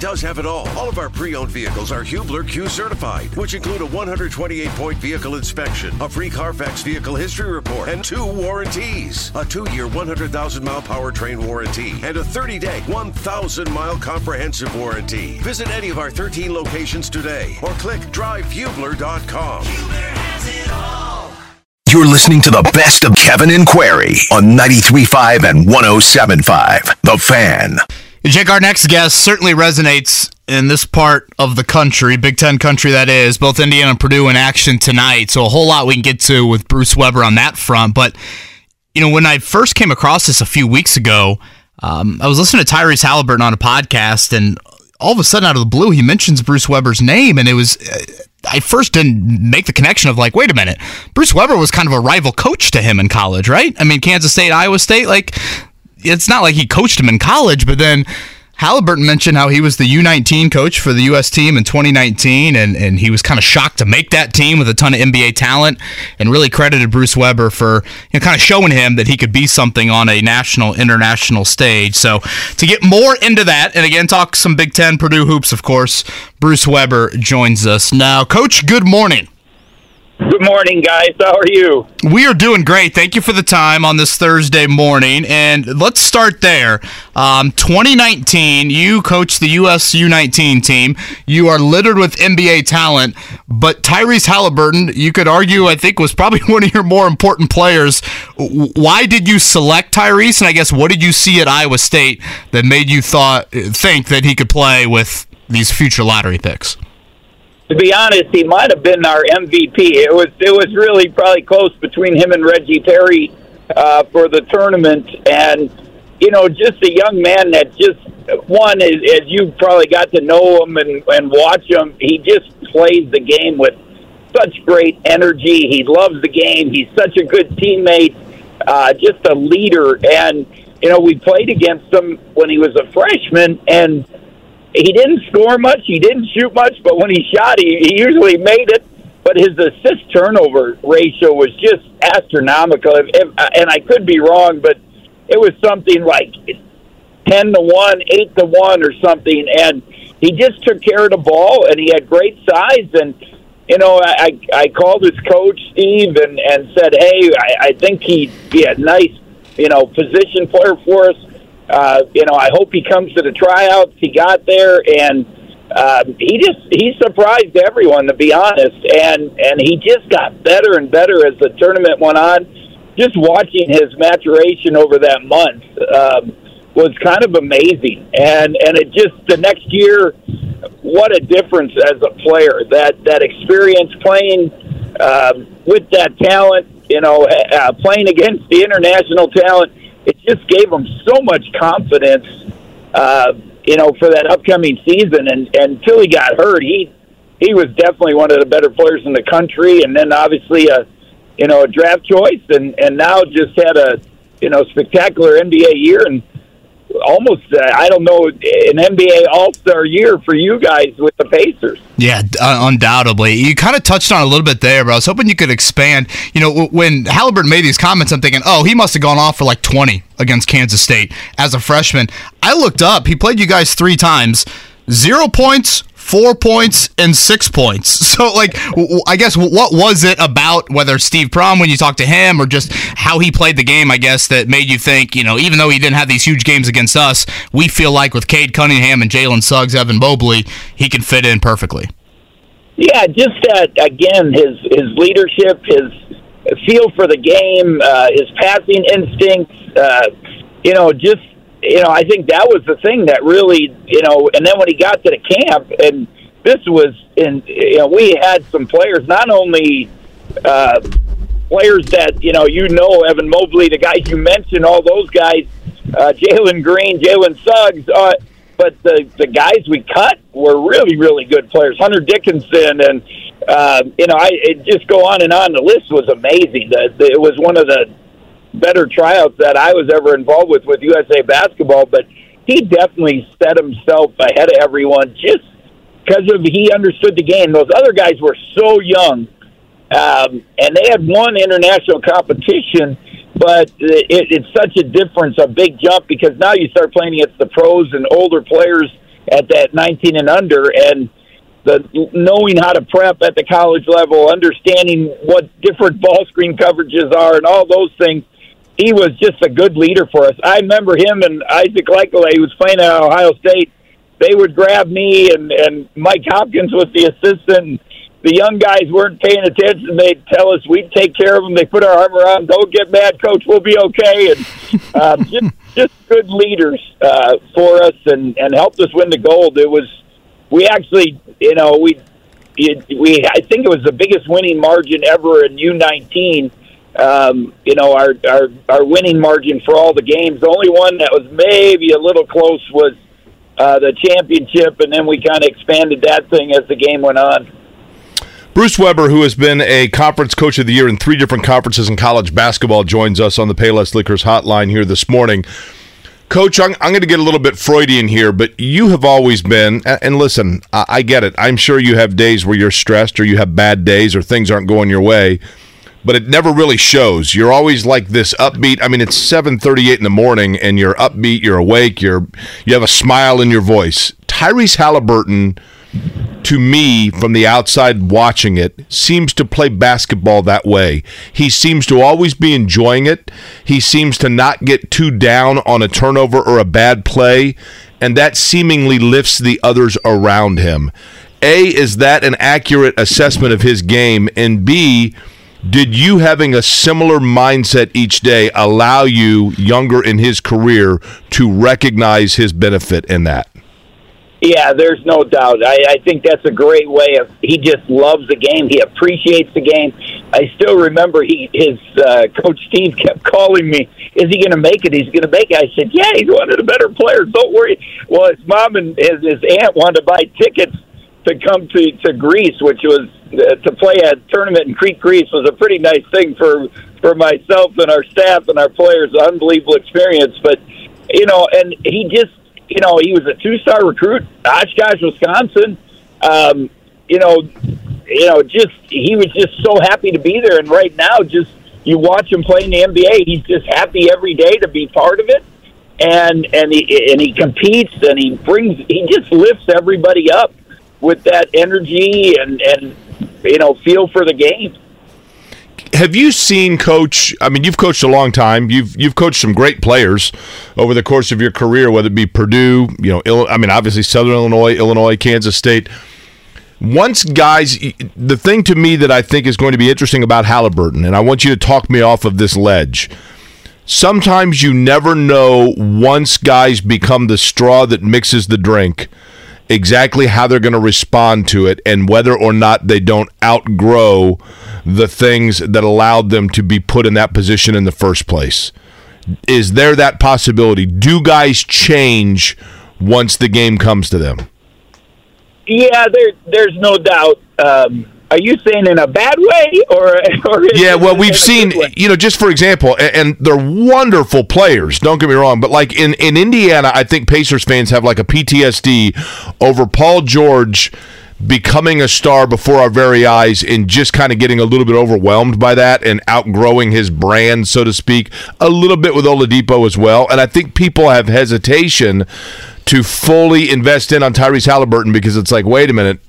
does have it all. All of our pre-owned vehicles are Hubler Q certified, which include a 128-point vehicle inspection, a free Carfax vehicle history report, and two warranties: a two-year, 100,000-mile powertrain warranty and a 30-day, 1,000-mile comprehensive warranty. Visit any of our 13 locations today, or click drivehubler.com. You're listening to the best of Kevin and Query on 93.5 and 107.5. The Fan. Jake, our next guest certainly resonates in this part of the country, Big Ten country that is, both Indiana and Purdue in action tonight. So a whole lot we can get to with Bruce Weber on that front. But, you know, when I first came across this a few weeks ago, um, I was listening to Tyrese Halliburton on a podcast, and all of a sudden, out of the blue, he mentions Bruce Weber's name, and it was. Uh, I first didn't make the connection of like, wait a minute, Bruce Weber was kind of a rival coach to him in college, right? I mean, Kansas State, Iowa State, like, it's not like he coached him in college, but then Halliburton mentioned how he was the U19 coach for the U.S. team in 2019, and, and he was kind of shocked to make that team with a ton of NBA talent, and really credited Bruce Weber for you know, kind of showing him that he could be something on a national, international stage. So to get more into that, and again, talk some Big Ten Purdue hoops, of course, Bruce Weber joins us now. Coach, good morning. Good morning, guys. How are you? We are doing great. Thank you for the time on this Thursday morning. And let's start there. Um, 2019, you coach the US U19 team. You are littered with NBA talent, but Tyrese Halliburton, you could argue, I think, was probably one of your more important players. Why did you select Tyrese? And I guess what did you see at Iowa State that made you thought think that he could play with these future lottery picks? To be honest, he might have been our MVP. It was it was really probably close between him and Reggie Perry uh, for the tournament, and you know, just a young man that just one is as you probably got to know him and and watch him. He just plays the game with such great energy. He loves the game. He's such a good teammate, uh, just a leader, and you know, we played against him when he was a freshman and he didn't score much, he didn't shoot much, but when he shot, he, he usually made it. But his assist turnover ratio was just astronomical. If, if, uh, and I could be wrong, but it was something like ten to one, eight to one, or something. And he just took care of the ball, and he had great size. And you know, I I called his coach Steve and and said, hey, I, I think he'd be a nice you know position player for us uh, you know, I hope he comes to the tryouts. He got there, and uh, he just he surprised everyone, to be honest. And and he just got better and better as the tournament went on. Just watching his maturation over that month um, was kind of amazing. And and it just the next year, what a difference as a player. That that experience playing um, with that talent, you know, uh, playing against the international talent it just gave him so much confidence, uh, you know, for that upcoming season. And, and until he got hurt, he he was definitely one of the better players in the country. And then obviously a you know a draft choice, and and now just had a you know spectacular NBA year and almost uh, I don't know an NBA All Star year for you guys with the Pacers. Yeah, uh, undoubtedly. You kind of touched on a little bit there, but I was hoping you could expand. You know, when Halliburton made these comments, I'm thinking, oh, he must have gone off for like 20 against Kansas State as a freshman. I looked up; he played you guys three times, zero points, four points and six points. So, like, I guess what was it about whether Steve Prohm, when you talked to him, or just how he played the game, I guess, that made you think, you know, even though he didn't have these huge games against us, we feel like with Cade Cunningham and Jalen Suggs, Evan Mobley, he can fit in perfectly. Yeah, just uh, again, his his leadership, his feel for the game, uh, his passing instincts, uh, you know, just you know, I think that was the thing that really, you know, and then when he got to the camp, and this was and you know, we had some players, not only uh, players that, you know, you know, Evan Mobley, the guys you mentioned, all those guys, uh, Jalen Green, Jalen Suggs, uh, but the, the guys we cut were really, really good players. Hunter Dickinson and, uh, you know, I it just go on and on. The list was amazing. The, the, it was one of the better tryouts that I was ever involved with with USA basketball, but he definitely set himself ahead of everyone just because of he understood the game. Those other guys were so young, um, and they had won international competition, but it, it's such a difference, a big jump because now you start playing against the pros and older players at that 19 and under, and the knowing how to prep at the college level, understanding what different ball screen coverages are, and all those things. He was just a good leader for us. I remember him and Isaac Likekele, who was playing at Ohio State. They would grab me and and Mike Hopkins was the assistant the young guys weren't paying attention. They'd tell us we'd take care of them. They put our arm around. Don't get mad, coach. We'll be okay. And um, just, just good leaders uh, for us and and helped us win the gold. It was we actually, you know, we it, we I think it was the biggest winning margin ever in U nineteen. Um, you know, our, our our winning margin for all the games. The only one that was maybe a little close was uh, the championship, and then we kind of expanded that thing as the game went on. Bruce Weber, who has been a conference coach of the year in three different conferences in college basketball, joins us on the Payless Liquors hotline here this morning. Coach, I'm, I'm going to get a little bit Freudian here, but you have always been, and listen, I, I get it. I'm sure you have days where you're stressed or you have bad days or things aren't going your way but it never really shows. You're always like this upbeat. I mean, it's 7:38 in the morning and you're upbeat, you're awake, you're you have a smile in your voice. Tyrese Halliburton to me from the outside watching it seems to play basketball that way. He seems to always be enjoying it. He seems to not get too down on a turnover or a bad play, and that seemingly lifts the others around him. A is that an accurate assessment of his game and B did you having a similar mindset each day allow you younger in his career to recognize his benefit in that? Yeah, there's no doubt. I, I think that's a great way of. He just loves the game. He appreciates the game. I still remember he his uh, coach Steve kept calling me. Is he going to make it? He's going to make it. I said, Yeah, he's one of the better players. Don't worry. Well, his mom and his, his aunt wanted to buy tickets to come to to Greece, which was uh, to play a tournament in Crete, Greece, was a pretty nice thing for for myself and our staff and our players. Unbelievable experience, but you know, and he just you know, he was a two-star recruit, Oshkosh, Wisconsin. Um, you know, you know, just he was just so happy to be there. And right now, just you watch him play in the NBA, he's just happy every day to be part of it. And and he and he competes and he brings he just lifts everybody up with that energy and and you know feel for the game have you seen coach? I mean, you've coached a long time. You've you've coached some great players over the course of your career, whether it be Purdue, you know, I mean, obviously Southern Illinois, Illinois, Kansas State. Once guys, the thing to me that I think is going to be interesting about Halliburton, and I want you to talk me off of this ledge. Sometimes you never know once guys become the straw that mixes the drink exactly how they're going to respond to it and whether or not they don't outgrow the things that allowed them to be put in that position in the first place. Is there that possibility? Do guys change once the game comes to them? Yeah, there, there's no doubt. Um, are you saying in a bad way or? or yeah, well, we've seen you know just for example, and, and, they're wonderful players. Don't get me wrong, but like in in Indiana, I think Pacers fans have like a PTSD over Paul George becoming a star before our very eyes and just kind of getting a little bit overwhelmed by that and outgrowing his brand, so to speak, a little bit with Oladipo as well. And I think people have hesitation to fully invest in on Tyrese Halliburton because it's like, wait a minute,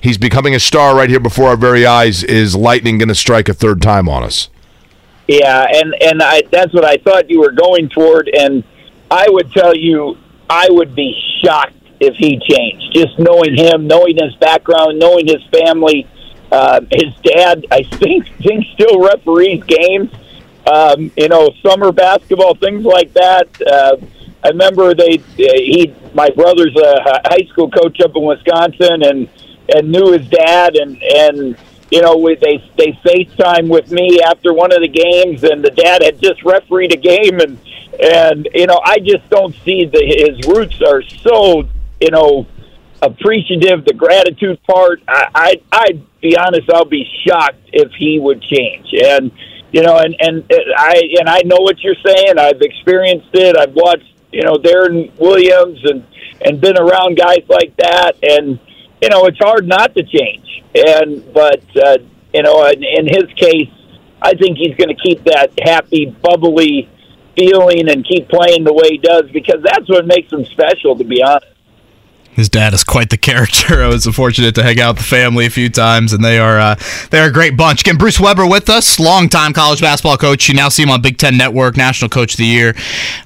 he's becoming a star right here before our very eyes. Is lightning going to strike a third time on us? Yeah, and and I, that's what I thought you were going toward, and I would tell you, I would be shocked if he changed. Just knowing him, knowing his background, knowing his family. Uh, his dad, I think, think still referees games. Um, you know, summer basketball, things like that. Uh, I remember they uh, he my brother's a high school coach up in Wisconsin and and knew his dad and and you know we, they they FaceTime with me after one of the games and the dad had just refereed a game and and you know I just don't see the his roots are so you know, appreciative, the gratitude part. I, I, I'd be honest, I'll be shocked if he would change. And, you know, and, and I, and I know what you're saying. I've experienced it. I've watched, you know, Deron Williams and, and been around guys like that. And, you know, it's hard not to change. And, but, uh, you know, in, in his case, I think he's going to keep that happy, bubbly feeling and keep playing the way he does because that's what makes him special, to be honest. His dad is quite the character. I was fortunate to hang out with the family a few times, and they are uh, they're a great bunch. Again, Bruce Weber with us, longtime college basketball coach. You now see him on Big Ten Network, National Coach of the Year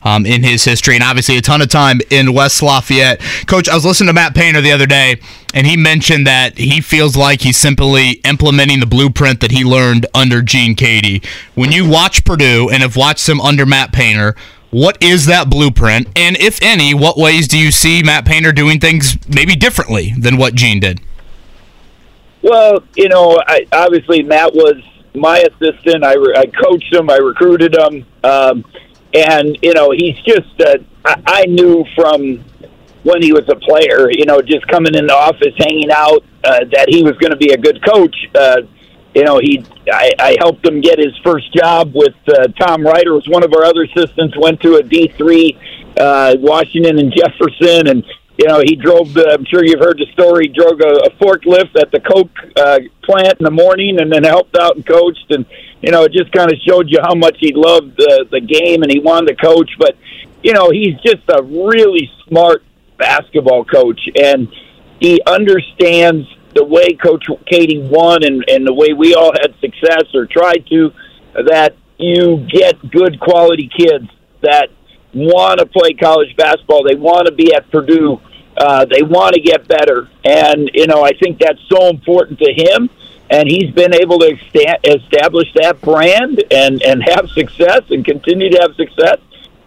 um, in his history, and obviously a ton of time in West Lafayette. Coach, I was listening to Matt Painter the other day, and he mentioned that he feels like he's simply implementing the blueprint that he learned under Gene Keady. When you watch Purdue and have watched him under Matt Painter, what is that blueprint? And if any, what ways do you see Matt Painter doing things maybe differently than what Gene did? Well, you know, I, obviously Matt was my assistant. I, re- I coached him. I recruited him. Um, and, you know, he's just, uh, I, I knew from when he was a player, you know, just coming in the office, hanging out, uh, that he was going to be a good coach. Uh, you know, he I, I helped him get his first job with uh, Tom Ryder was one of our other assistants. Went to a D three, uh, Washington and Jefferson, and you know he drove. The, I'm sure you've heard the story. Drove a, a forklift at the Coke uh, plant in the morning, and then helped out and coached. And you know, it just kind of showed you how much he loved the the game and he wanted to coach. But you know, he's just a really smart basketball coach, and he understands the way Coach Keady won and, and the way we all had success or tried to, that you get good quality kids that want to play college basketball. They want to be at Purdue. Uh, they want to get better. And, you know, I think that's so important to him. And he's been able to establish that brand and, and have success and continue to have success.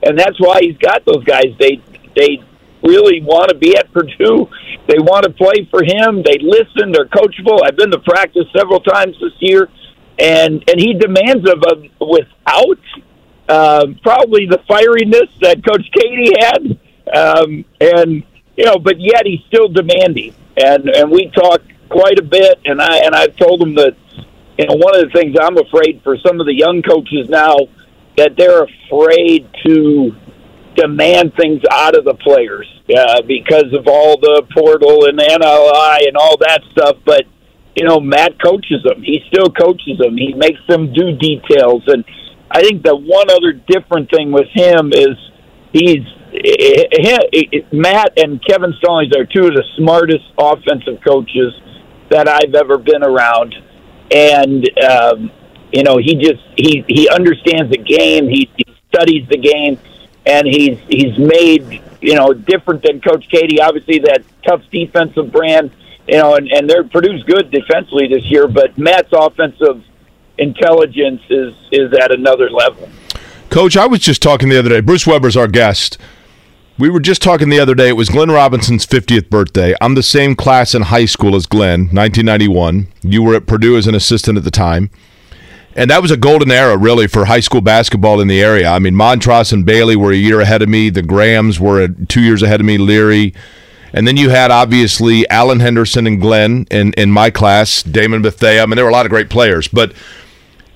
And that's why he's got those guys. They, they really want to be at Purdue. They want to play for him. They listen. They're coachable. I've been to practice several times this year, and and he demands of them without uh, probably the fieriness that Coach Keady had, um, and you know, but yet he's still demanding. And and we talk quite a bit, and I and I've told him that you know one of the things I'm afraid for some of the young coaches now that they're afraid to demand things out of the players uh, because of all the portal and NLI and all that stuff. But you know, Matt coaches them. He still coaches them. He makes them do details. And I think the one other different thing with him is he's he, he, Matt and Kevin Stallings are two of the smartest offensive coaches that I've ever been around. And um, you know, he just he he understands the game. He, he studies the game and he's he's made you know different than Coach Keady. Obviously, that tough defensive brand, you know, and and they're produced good defensively this year. But Matt's offensive intelligence is is at another level. Coach, I was just talking the other day. Bruce Weber's our guest. We were just talking the other day. It was Glenn Robinson's 50th birthday. I'm the same class in high school as Glenn, 1991. You were at Purdue as an assistant at the time. And that was a golden era, really, for high school basketball in the area. I mean, Montross and Bailey were a year ahead of me. The Grahams were two years ahead of me. Leary. And then you had, obviously, Alan Henderson and Glenn in, in my class, Damon Bethea. I mean, there were a lot of great players. But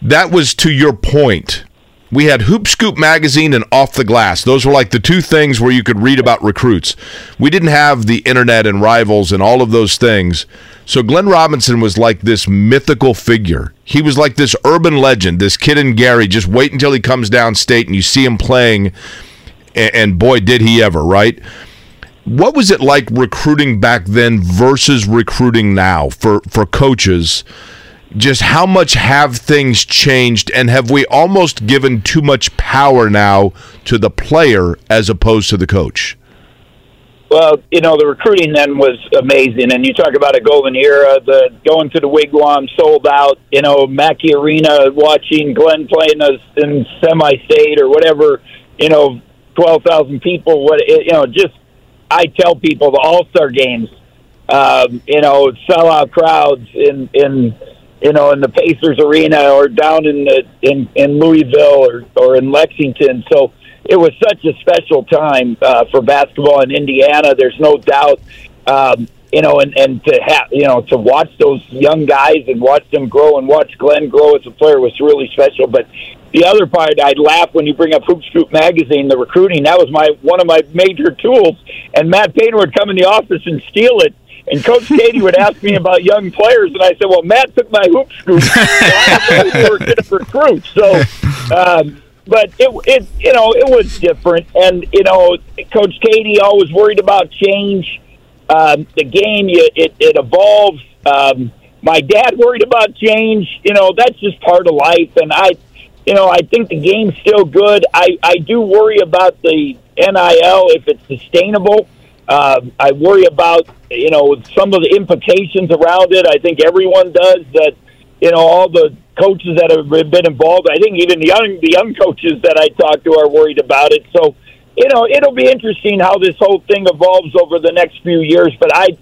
that was to your point. We had Hoop Scoop magazine and Off the Glass. Those were like the two things where you could read about recruits. We didn't have the internet and rivals and all of those things. So Glenn Robinson was like this mythical figure. He was like this urban legend, this kid in Gary. Just wait until he comes downstate and you see him playing, and, and boy, did he ever, right? What was it like recruiting back then versus recruiting now for, for coaches? Just how much have things changed, and have we almost given too much power now to the player as opposed to the coach? Well, you know, the recruiting then was amazing. And you talk about a golden era, the going to the Wigwam sold out, you know, Mackey Arena, watching Glenn playing us in semi state or whatever, you know, 12,000 people, what, you know, just, I tell people the All Star games, um, you know, sellout crowds in, in, you know, in the Pacers arena or down in the, in, in Louisville or, or in Lexington. So, it was such a special time uh, for basketball in Indiana. There's no doubt. Um, you know, and, and to have, you know, to watch those young guys and watch them grow and watch Glenn grow as a player was really special. But the other part, I'd laugh when you bring up Hoop Scoop magazine, the recruiting. That was my one of my major tools. And Matt Painter would come in the office and steal it. And Coach Keady would ask me about young players, and I said, "Well, Matt took my hoop scoop. So I we were going to recruit." So, um, but it, it, you know, it was different. And you know, Coach Keady always worried about change. Um, the game, it, it evolves. Um, my dad worried about change. You know, that's just part of life. And I, you know, I think the game's still good. I, I do worry about the NIL if it's sustainable. Um, I worry about, you know, some of the implications around it. I think everyone does that, you know, all the coaches that have been involved. I think even the young, the young coaches that I talk to are worried about it. So, you know, it'll be interesting how this whole thing evolves over the next few years. But I,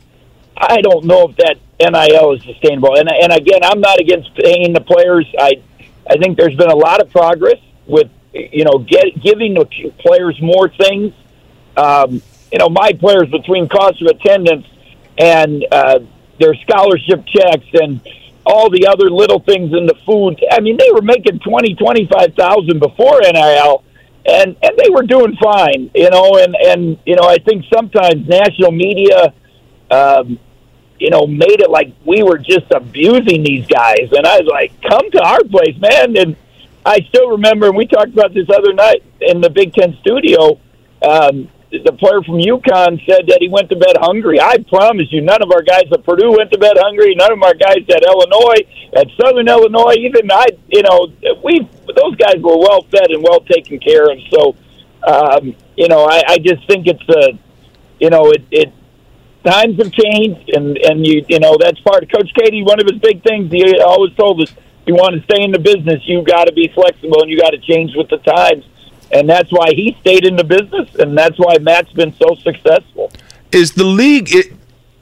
I don't know if that NIL is sustainable. And and again, I'm not against paying the players. I, I think there's been a lot of progress with you know get, giving the players more things. Um, you know, my players between cost of attendance and uh, their scholarship checks and all the other little things in the food. I mean, they were making twenty, twenty-five thousand before NIL, and and they were doing fine. You know, and and you know, I think sometimes national media. Um, you know, made it like we were just abusing these guys. And I was like, come to our place, man. And I still remember, and we talked about this other night in the Big Ten studio. Um, the player from UConn said that he went to bed hungry. I promise you, none of our guys at Purdue went to bed hungry. None of our guys at Illinois, at Southern Illinois, even I, you know, we those guys were well fed and well taken care of. So, um, you know, I, I just think it's a, you know, it, it times have changed, and and you you know that's part of Coach Keady. One of his big things he always told us: you want to stay in the business, you got to be flexible and you got to change with the times and that's why he stayed in the business, and that's why Matt's been so successful. Is the league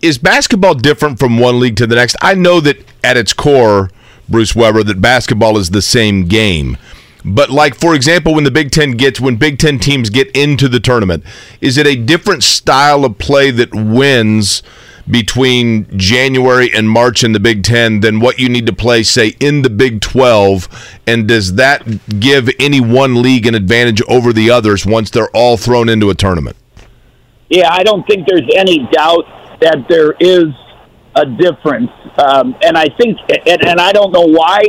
is basketball different from one league to the next? I know that at its core, Bruce Weber, that basketball is the same game. But like for example, when the Big Ten gets when Big Ten teams get into the tournament, is it a different style of play that wins? Between January and March in the Big Ten than what you need to play, say, in the Big 12? And does that give any one league an advantage over the others once they're all thrown into a tournament? Yeah, I don't think there's any doubt that there is a difference. Um, and I think, and, and, I don't know why,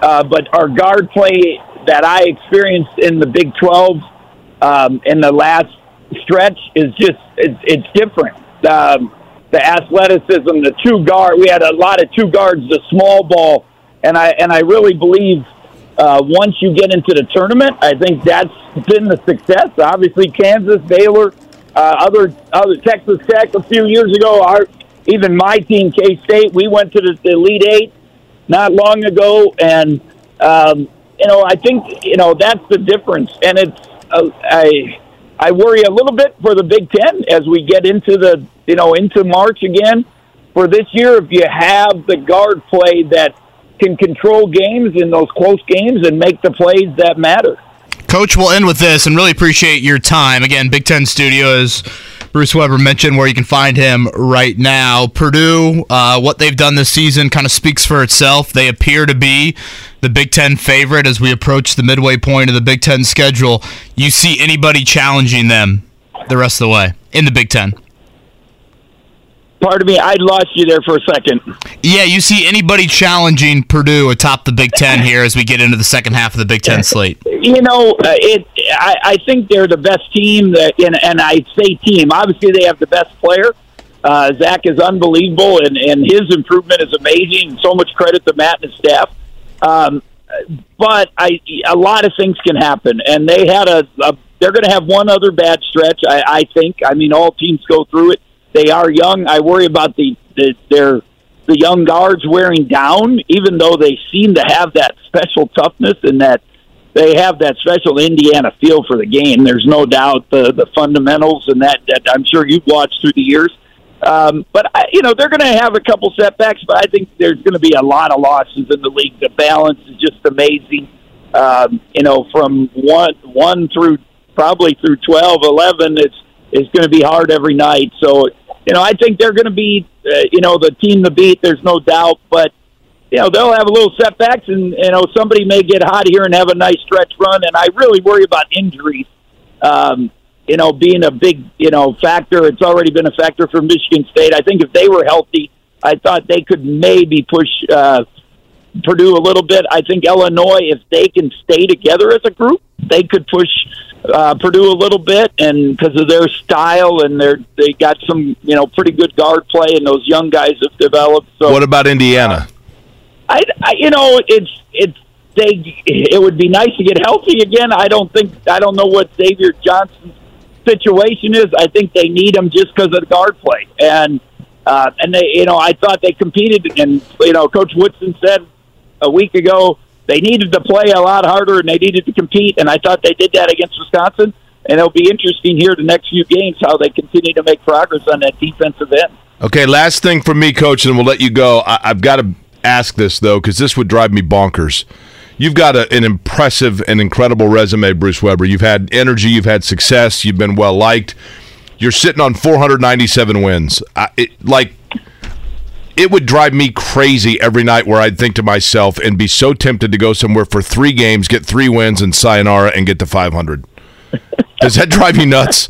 uh, but our guard play that I experienced in the Big 12 um, in the last stretch is just, it's, it's different. Um, the athleticism, the two guard. We had a lot of two guards, the small ball, and I and I really believe uh, once you get into the tournament, I think that's been the success. Obviously, Kansas, Baylor, uh, other other Texas Tech a few years ago. Our even my team, K State, we went to the, the Elite Eight not long ago, and um, you know I think you know that's the difference, and it's uh, I I worry a little bit for the Big Ten as we get into the you know into March again. For this year, if you have the guard play that can control games in those close games and make the plays that matter. Coach, we'll end with this and really appreciate your time. Again, Big Ten Studios Bruce Weber mentioned where you can find him right now. Purdue, uh, what they've done this season kind of speaks for itself. They appear to be the Big Ten favorite as we approach the midway point of the Big Ten schedule. You see anybody challenging them the rest of the way in the Big Ten? Pardon me, I lost you there for a second. Yeah, you see anybody challenging Purdue atop the Big Ten here as we get into the second half of the Big Ten slate? You know, uh, it. I, I think they're the best team, that, and, and I say team. Obviously, they have the best player. Uh, Zach is unbelievable, and, and his improvement is amazing. So much credit to Matt and his staff. Um, but I, a lot of things can happen, and they had a. a they're going to have one other bad stretch. I, I think. I mean, all teams go through it they are young. I worry about the, the their the young guards wearing down, even though they seem to have that special toughness and that they have that special Indiana feel for the game. There's no doubt the the fundamentals and that that I'm sure you've watched through the years. Um, but I, you know they're going to have a couple setbacks, but I think there's going to be a lot of losses in the league. The balance is just amazing. Um, you know, from one one through probably through 12, 11, it's it's going to be hard every night. So you know, I think they're going to be, uh, you know, the team to beat. There's no doubt, but you know they'll have a little setbacks, and you know somebody may get hot here and have a nice stretch run. And I really worry about injuries. Um, you know, being a big you know factor. It's already been a factor for Michigan State. I think if they were healthy, I thought they could maybe push uh, Purdue a little bit. I think Illinois, if they can stay together as a group, they could push uh, Purdue a little bit, and because of their style and their they got some you know pretty good guard play, and those young guys have developed. So What about Indiana? I, I you know it's it's they it would be nice to get healthy again. I don't think I don't know what Xavier Johnson's situation is. I think they need him just because of the guard play, and uh, and they you know I thought they competed, and you know Coach Woodson said a week ago they needed to play a lot harder and they needed to compete, and I thought they did that against Wisconsin. And it'll be interesting here the next few games how they continue to make progress on that defensive end. Okay, last thing from me, coach, and we'll let you go. I, I've got to ask this though, because this would drive me bonkers. You've got a, an impressive and incredible resume, Bruce Weber. You've had energy, you've had success, you've been well liked. You're sitting on 497 wins. I, it, like, it would drive me crazy every night where I'd think to myself and be so tempted to go somewhere for three games, get three wins, and sayonara and get to 500. Does that drive you nuts?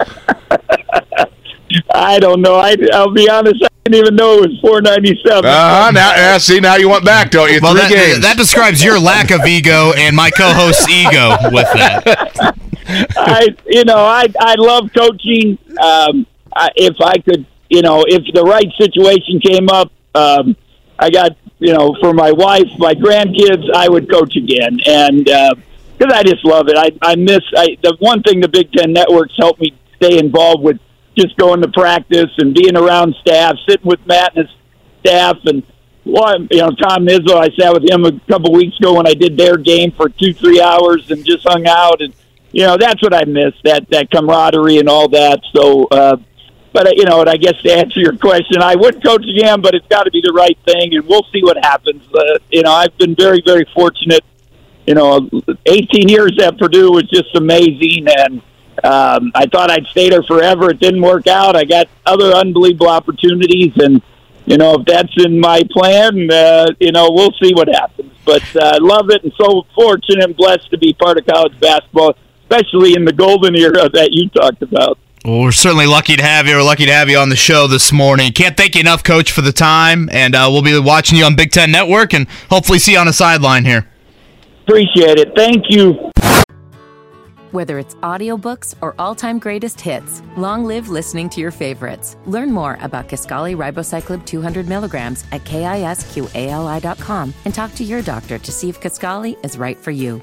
I don't know. I, I'll be honest. I didn't even know it was 497. Uh-huh. Now, uh, see, now you want back, don't you? Well, three that, games. that describes your lack of ego and my co-host's ego with that. I, you know, I I love coaching. Um, I, if I could, you know, if the right situation came up, um, I got, you know, for my wife, my grandkids, I would coach again, and because I just love it. I I miss I, the one thing the Big Ten networks helped me stay involved with, just going to practice and being around staff, sitting with Matt and his staff, and well, you know, Tom Izzo. I sat with him a couple weeks ago when I did their game for two, three hours and just hung out and you know that's what I miss that that camaraderie and all that. So, uh, but uh, you know, and I guess to answer your question, I would coach again, but it's got to be the right thing, and we'll see what happens. Uh, you know, I've been very very fortunate. You know, 18 years at Purdue was just amazing, and um, I thought I'd stay there forever. It didn't work out. I got other unbelievable opportunities, and you know, if that's in my plan, uh, you know, we'll see what happens. But uh, I love it, and so fortunate and blessed to be part of college basketball especially in the golden era that you talked about. Well, we're certainly lucky to have you. We're lucky to have you on the show this morning. Can't thank you enough, Coach, for the time, and uh, we'll be watching you on Big Ten Network and hopefully see you on the sideline here. Appreciate it. Thank you. Whether it's audiobooks or all-time greatest hits, long live listening to your favorites. Learn more about Kisqali Ribociclib 200 milligrams at kisqali.com and talk to your doctor to see if Kisqali is right for you.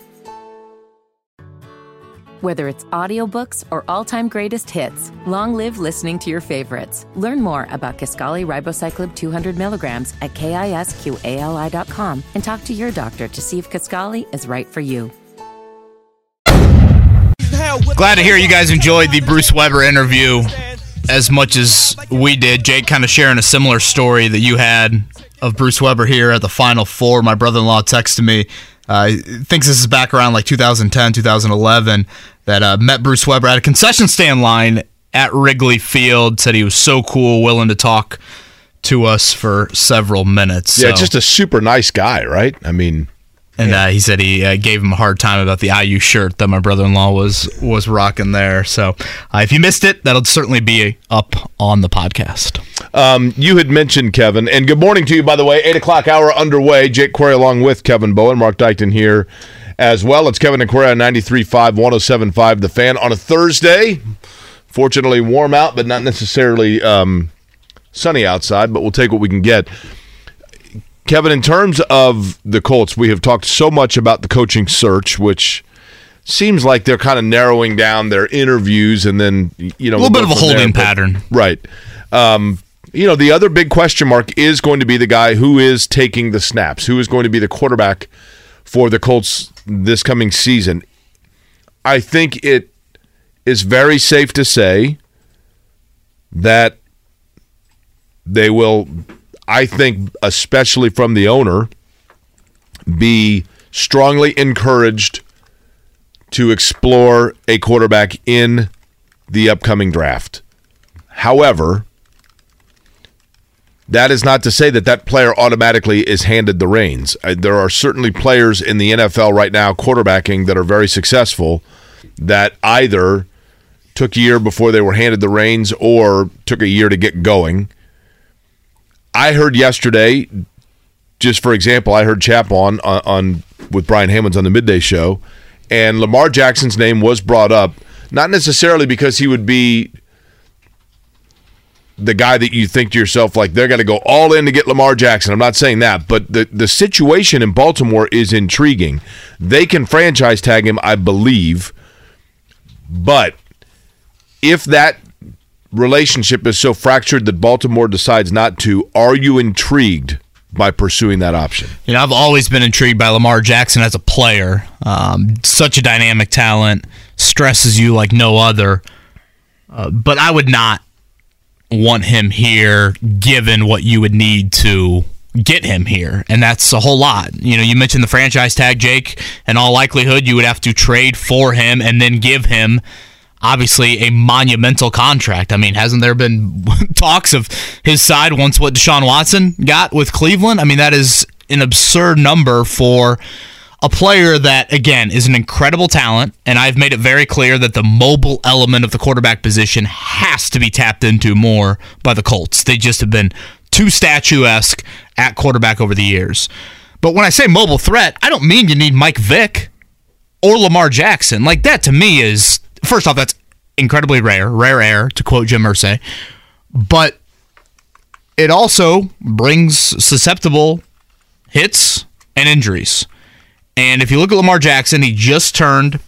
Whether it's audiobooks or all-time greatest hits, long live listening to your favorites. Learn more about Kisqali Ribociclib 200 milligrams at kisqali.com and talk to your doctor to see if Kisqali is right for you. Glad to hear you guys enjoyed the Bruce Weber interview as much as we did. Jake kind of sharing a similar story that you had of Bruce Weber here at the Final Four. My brother-in-law texted me. Uh, thinks this is back around like 2010, 2011 that uh, met Bruce Weber at a concession stand line at Wrigley Field. Said he was so cool, willing to talk to us for several minutes. Yeah, So- just a super nice guy, right? I mean, and uh, he said he uh, gave him a hard time about the IU shirt that my brother-in-law was was rocking there. So uh, if you missed it, that'll certainly be up on the podcast. um, you had mentioned Kevin, and good morning to you, by the way. Eight o'clock hour underway. Jake Query along with Kevin Bowen, Mark Dykton here as well. It's Kevin and Query on 93.5, 107.5, The Fan on a Thursday. Fortunately, warm out, but not necessarily um, sunny outside, but we'll take what we can get. Kevin, in terms of the Colts, we have talked so much about the coaching search, which seems like they're kind of narrowing down their interviews and then, you know, A little bit of a from there, holding but- pattern. Right. Um, you know, the other big question mark is going to be the guy who is taking the snaps, who is going to be the quarterback for the Colts this coming season. I think it is very safe to say that they will, I think, especially from the owner, be strongly encouraged to explore a quarterback in the upcoming draft. However, that is not to say that that player automatically is handed the reins. Uh, There are certainly players in the NFL right now quarterbacking that are very successful that either took a year before they were handed the reins or took a year to get going. I heard yesterday, just for example, I heard Chap on, on, on with Brian Hammonds on the midday show, and Lamar Jackson's name was brought up Not necessarily because he would be the guy that you think to yourself like they're going to go all in to get Lamar Jackson. I'm not saying that, but the the situation in Baltimore is intriguing. They can franchise tag him, I believe, but if that relationship is so fractured that Baltimore decides not to, are you intrigued by pursuing that option? You know, I've always been intrigued by Lamar Jackson as a player. Um, such a dynamic talent, stresses you like no other. Uh, but I would not want him here given what you would need to get him here and that's a whole lot you know you mentioned the franchise tag jake in all likelihood you would have to trade for him and then give him obviously a monumental contract i mean hasn't there been talks of his side once what deshaun watson got with cleveland i mean that is an absurd number for a player that again is an incredible talent and I've made it very clear that the mobile element of the quarterback position has to be tapped into more by the Colts. They just have been too statuesque at quarterback over the years. But when I say mobile threat, I don't mean you need Mike Vick or Lamar Jackson. Like that to me is first off that's incredibly rare, rare air to quote Jim Irsay. But it also brings susceptible hits and injuries. And if you look at Lamar Jackson, he just turned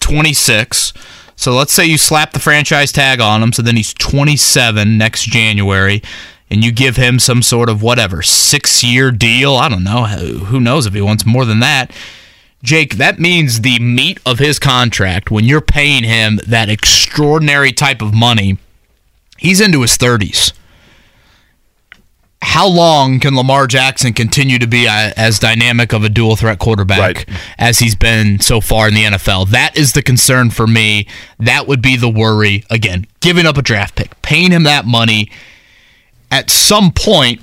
26. So let's say you slap the franchise tag on him, so then he's 27 next January, and you give him some sort of whatever, six year deal. I don't know. Who knows if he wants more than that. Jake, that means the meat of his contract, when you're paying him that extraordinary type of money, he's into his 30s how long can Lamar Jackson continue to be a, as dynamic of a dual threat quarterback Right. as he's been so far in the NFL? That is the concern for me. That would be the worry. Again, giving up a draft pick, paying him that money. At some point,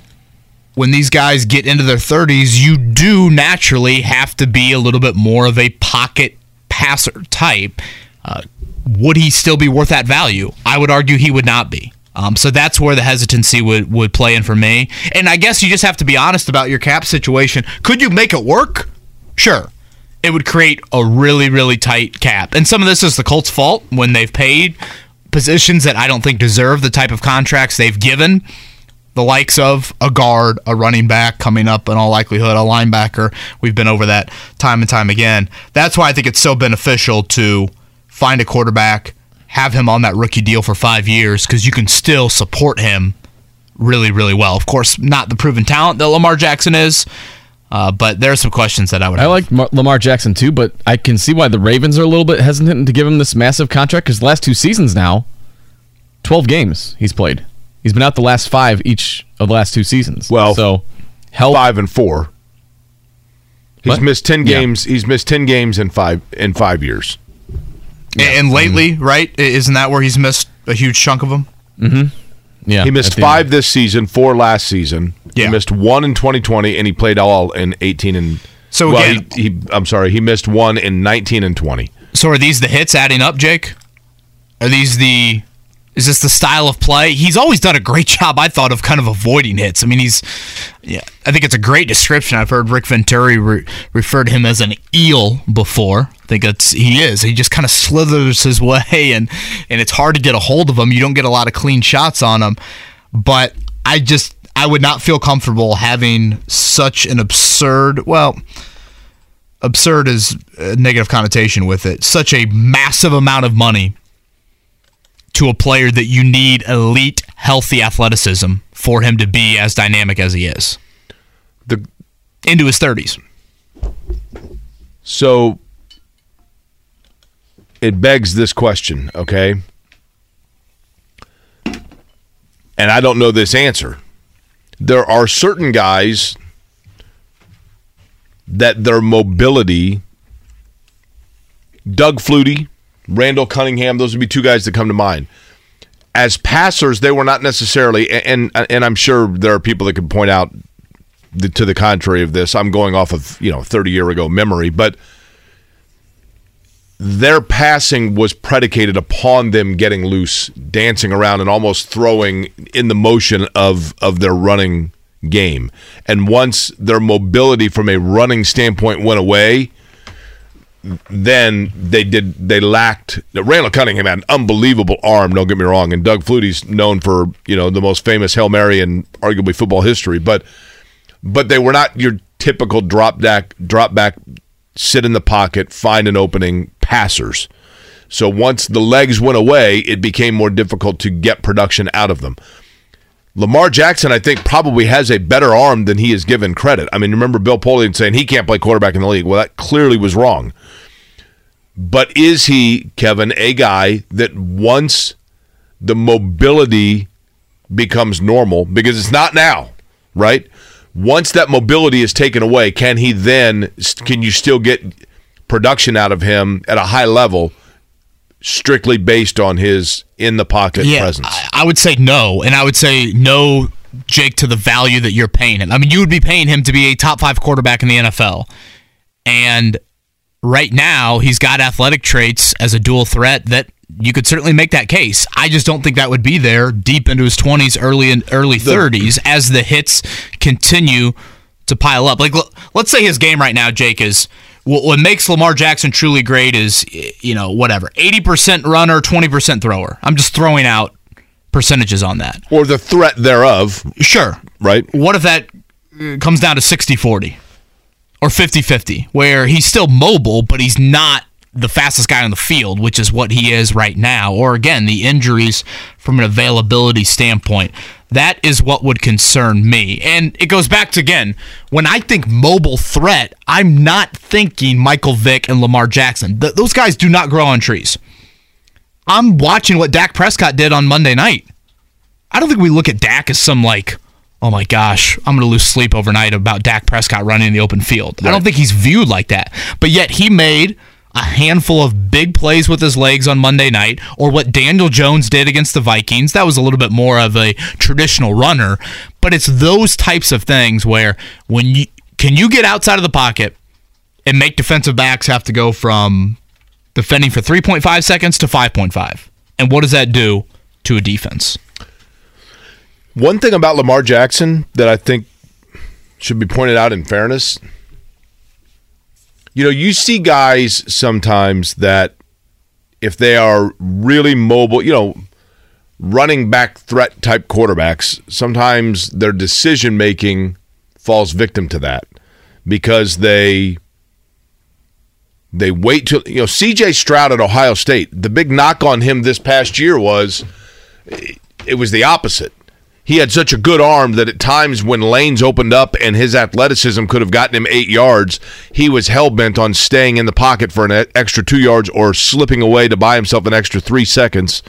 when these guys get into their 30s, you do naturally have to be a little bit more of a pocket passer type. Uh, would he still be worth that value? I would argue he would not be. Um, so that's where the hesitancy would, would play in for me. And I guess you just have to be honest about your cap situation. Could you make it work? Sure. It would create a really, really tight cap. And some of this is the Colts' fault when they've paid positions that I don't think deserve the type of contracts they've given the likes of a guard, a running back coming up in all likelihood, a linebacker. We've been over that time and time again. That's why I think it's so beneficial to find a quarterback, have him on that rookie deal for five years, because you can still support him really, really well. Of course, not the proven talent that Lamar Jackson is, uh, but there are some questions that I would I have. like Mar- Lamar Jackson too, but I can see why the Ravens are a little bit hesitant to give him this massive contract because the last two seasons now, 12 games he's played. He's been out the last five each of the last two seasons. Well, so help. Five and four. He's What? missed ten Yeah. games. He's missed ten games in five in five years. and lately, right? Isn't that where he's missed a huge chunk of them? Mm-hmm. Yeah, He missed five end. this season, four last season. Yeah. He missed one in 2020, and he played all in 18 and. So well, again- he, he, I'm sorry, he missed one in 19 and 20. So are these the hits adding up, Jake? Are these the is this the style of play? He's always done a great job, I thought, of kind of avoiding hits. I mean, he's yeah, I think it's a great description. I've heard Rick Venturi re- refer to him as an eel before. I think it's he is. He just kind of slithers his way, and and it's hard to get a hold of him. You don't get a lot of clean shots on him, but I just I would not feel comfortable having such an absurd well absurd is a negative connotation with it. Such a massive amount of money to a player that you need elite, healthy athleticism for him to be as dynamic as he is The into his 30s. So it begs this question, okay? And I don't know this answer. There are certain guys that their mobility, Doug Flutie, Randall Cunningham, those would be two guys that come to mind. As passers, they were not necessarily, and and I'm sure there are people that can point out the, to the contrary of this. I'm going off of you know 30 year ago memory, but their passing was predicated upon them getting loose, dancing around, and almost throwing in the motion of of their running game. And once their mobility from a running standpoint went away, then they did they lacked Randall Cunningham had an unbelievable arm, don't get me wrong, and Doug Flutie's known for, you know, the most famous Hail Mary in arguably football history, but but they were not your typical drop back drop back sit in the pocket, find an opening passers. So once the legs went away, it became more difficult to get production out of them. Lamar Jackson, I think, probably has a better arm than he is given credit. I mean, remember Bill Polian saying he can't play quarterback in the league? Well, that clearly was wrong. But is he, Kevin, a guy that once the mobility becomes normal, because it's not now, right? Once that mobility is taken away, can he then, can you still get production out of him at a high level? Strictly based on his in the pocket yeah, presence? I, I would say no, and I would say no, Jake, to the value that you're paying him. I mean, you would be paying him to be a top five quarterback in the NFL, and right now he's got athletic traits as a dual threat that you could certainly make that case. I just don't think that would be there deep into his 20s, early and early 30s as the hits continue to pile up. Like let's say his game right now, Jake is what makes Lamar Jackson truly great is, you know, whatever, 80% runner, 20% thrower. I'm just throwing out percentages on that. Or the threat thereof. Sure. Right. What if that uh, comes down to 60 40 or 50 50, where he's still mobile, but he's not the fastest guy on the field, which is what he is right now, or again, the injuries from an availability standpoint. That is what would concern me. And it goes back to again, when I think mobile threat, I'm not thinking Michael Vick and Lamar Jackson. Th- those guys do not grow on trees. I'm watching what Dak Prescott did on Monday night. I don't think we look at Dak as some like, oh my gosh, I'm going to lose sleep overnight about Dak Prescott running in the open field. Right. I don't think he's viewed like that. But yet he made a handful of big plays with his legs on Monday night, or what Daniel Jones did against the Vikings. That was a little bit more of a traditional runner, but it's those types of things where when you can you get outside of the pocket and make defensive backs have to go from defending for 3.5 seconds to 5.5. And what does that do to a defense? One thing about Lamar Jackson that I think should be pointed out in fairness you know, you see guys sometimes that if they are really mobile, you know, running back threat type quarterbacks, sometimes their decision making falls victim to that because they they wait till you know CJ Stroud at Ohio State. The big knock on him this past year was it was the opposite he had such a good arm that at times when lanes opened up and his athleticism could have gotten him eight yards, he was hell bent on staying in the pocket for an extra two yards or slipping away to buy himself an extra three seconds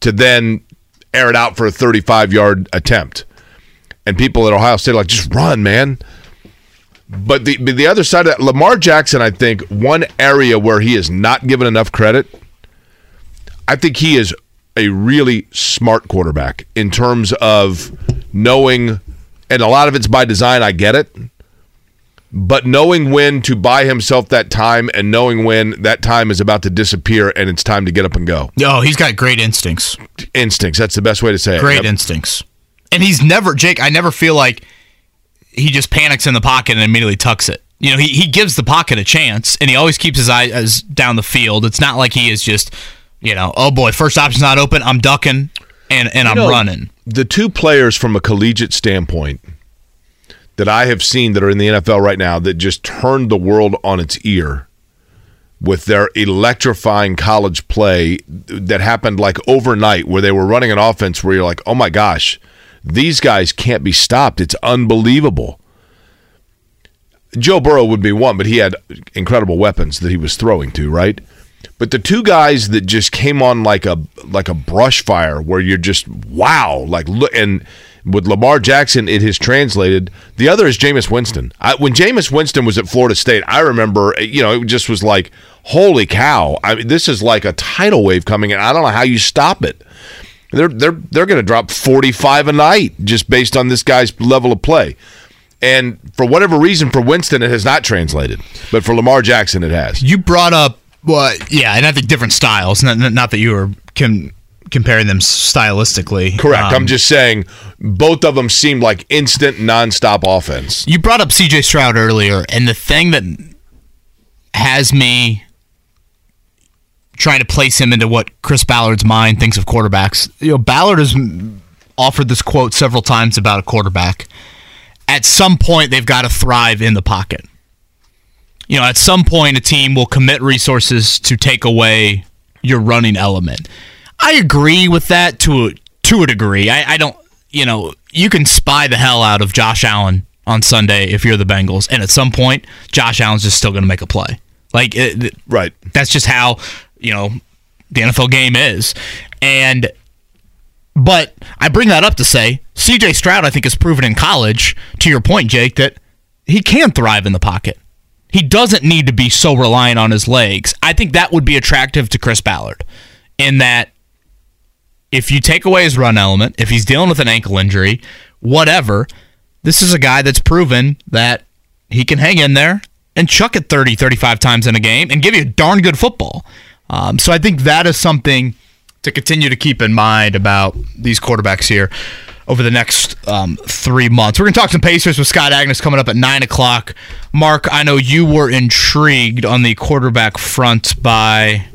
to then air it out for a 35 yard attempt. And people at Ohio State are like, just run, man. But the but the other side of that, Lamar Jackson, I think one area where he is not given enough credit, I think he is a really smart quarterback in terms of knowing, and a lot of it's by design, I get it, but knowing when to buy himself that time and knowing when that time is about to disappear and it's time to get up and go. Oh, he's got great instincts. Instincts. That's the best way to say it. Great yep. instincts. And he's never, Jake, I never feel like he just panics in the pocket and immediately tucks it. You know, he, he gives the pocket a chance and he always keeps his eyes down the field. It's not like he is just you know, oh boy, first option's not open. I'm ducking and and you I'm know, running. The two players from a collegiate standpoint that I have seen that are in the NFL right now that just turned the world on its ear with their electrifying college play that happened like overnight where they were running an offense where you're like, "Oh my gosh, these guys can't be stopped. It's unbelievable." Joe Burrow would be one, but he had incredible weapons that he was throwing to, right? But the two guys that just came on like a like a brush fire, where you're just wow, like look, and with Lamar Jackson, it has translated. The other is Jameis Winston. I, when Jameis Winston was at Florida State, I remember, you know, it just was like, holy cow! I mean, this is like a tidal wave coming in. I don't know how you stop it. They're they're they're going to drop 45 a night just based on this guy's level of play. And for whatever reason, for Winston, it has not translated, but for Lamar Jackson, it has. You brought up well, yeah, and I think different styles. Not, not that you were can comparing them stylistically. Correct. Um, I'm just saying both of them seemed like instant nonstop offense. You brought up CJ Stroud earlier, and the thing that has me trying to place him into what Chris Ballard's mind thinks of quarterbacks. You know, Ballard has offered this quote several times about a quarterback. At some point, they've got to thrive in the pocket. You know, at some point, a team will commit resources to take away your running element. I agree with that to a, to a degree. I, I don't, you know, you can spy the hell out of Josh Allen on Sunday if you're the Bengals, and at some point, Josh Allen's just still going to make a play. Like, it, Right. that's just how you know the NFL game is. And but I bring that up to say CJ Stroud I think has proven in college to your point Jake that he can thrive in the pocket. He doesn't need to be so reliant on his legs. I think that would be attractive to Chris Ballard in that if you take away his run element, if he's dealing with an ankle injury, whatever, this is a guy that's proven that he can hang in there and chuck it 30, 35 times in a game and give you a darn good football. Um, so I think that is something to continue to keep in mind about these quarterbacks here over the next um, three months. We're going to talk some Pacers with Scott Agness coming up at 9 o'clock. Mark, I know you were intrigued on the quarterback front by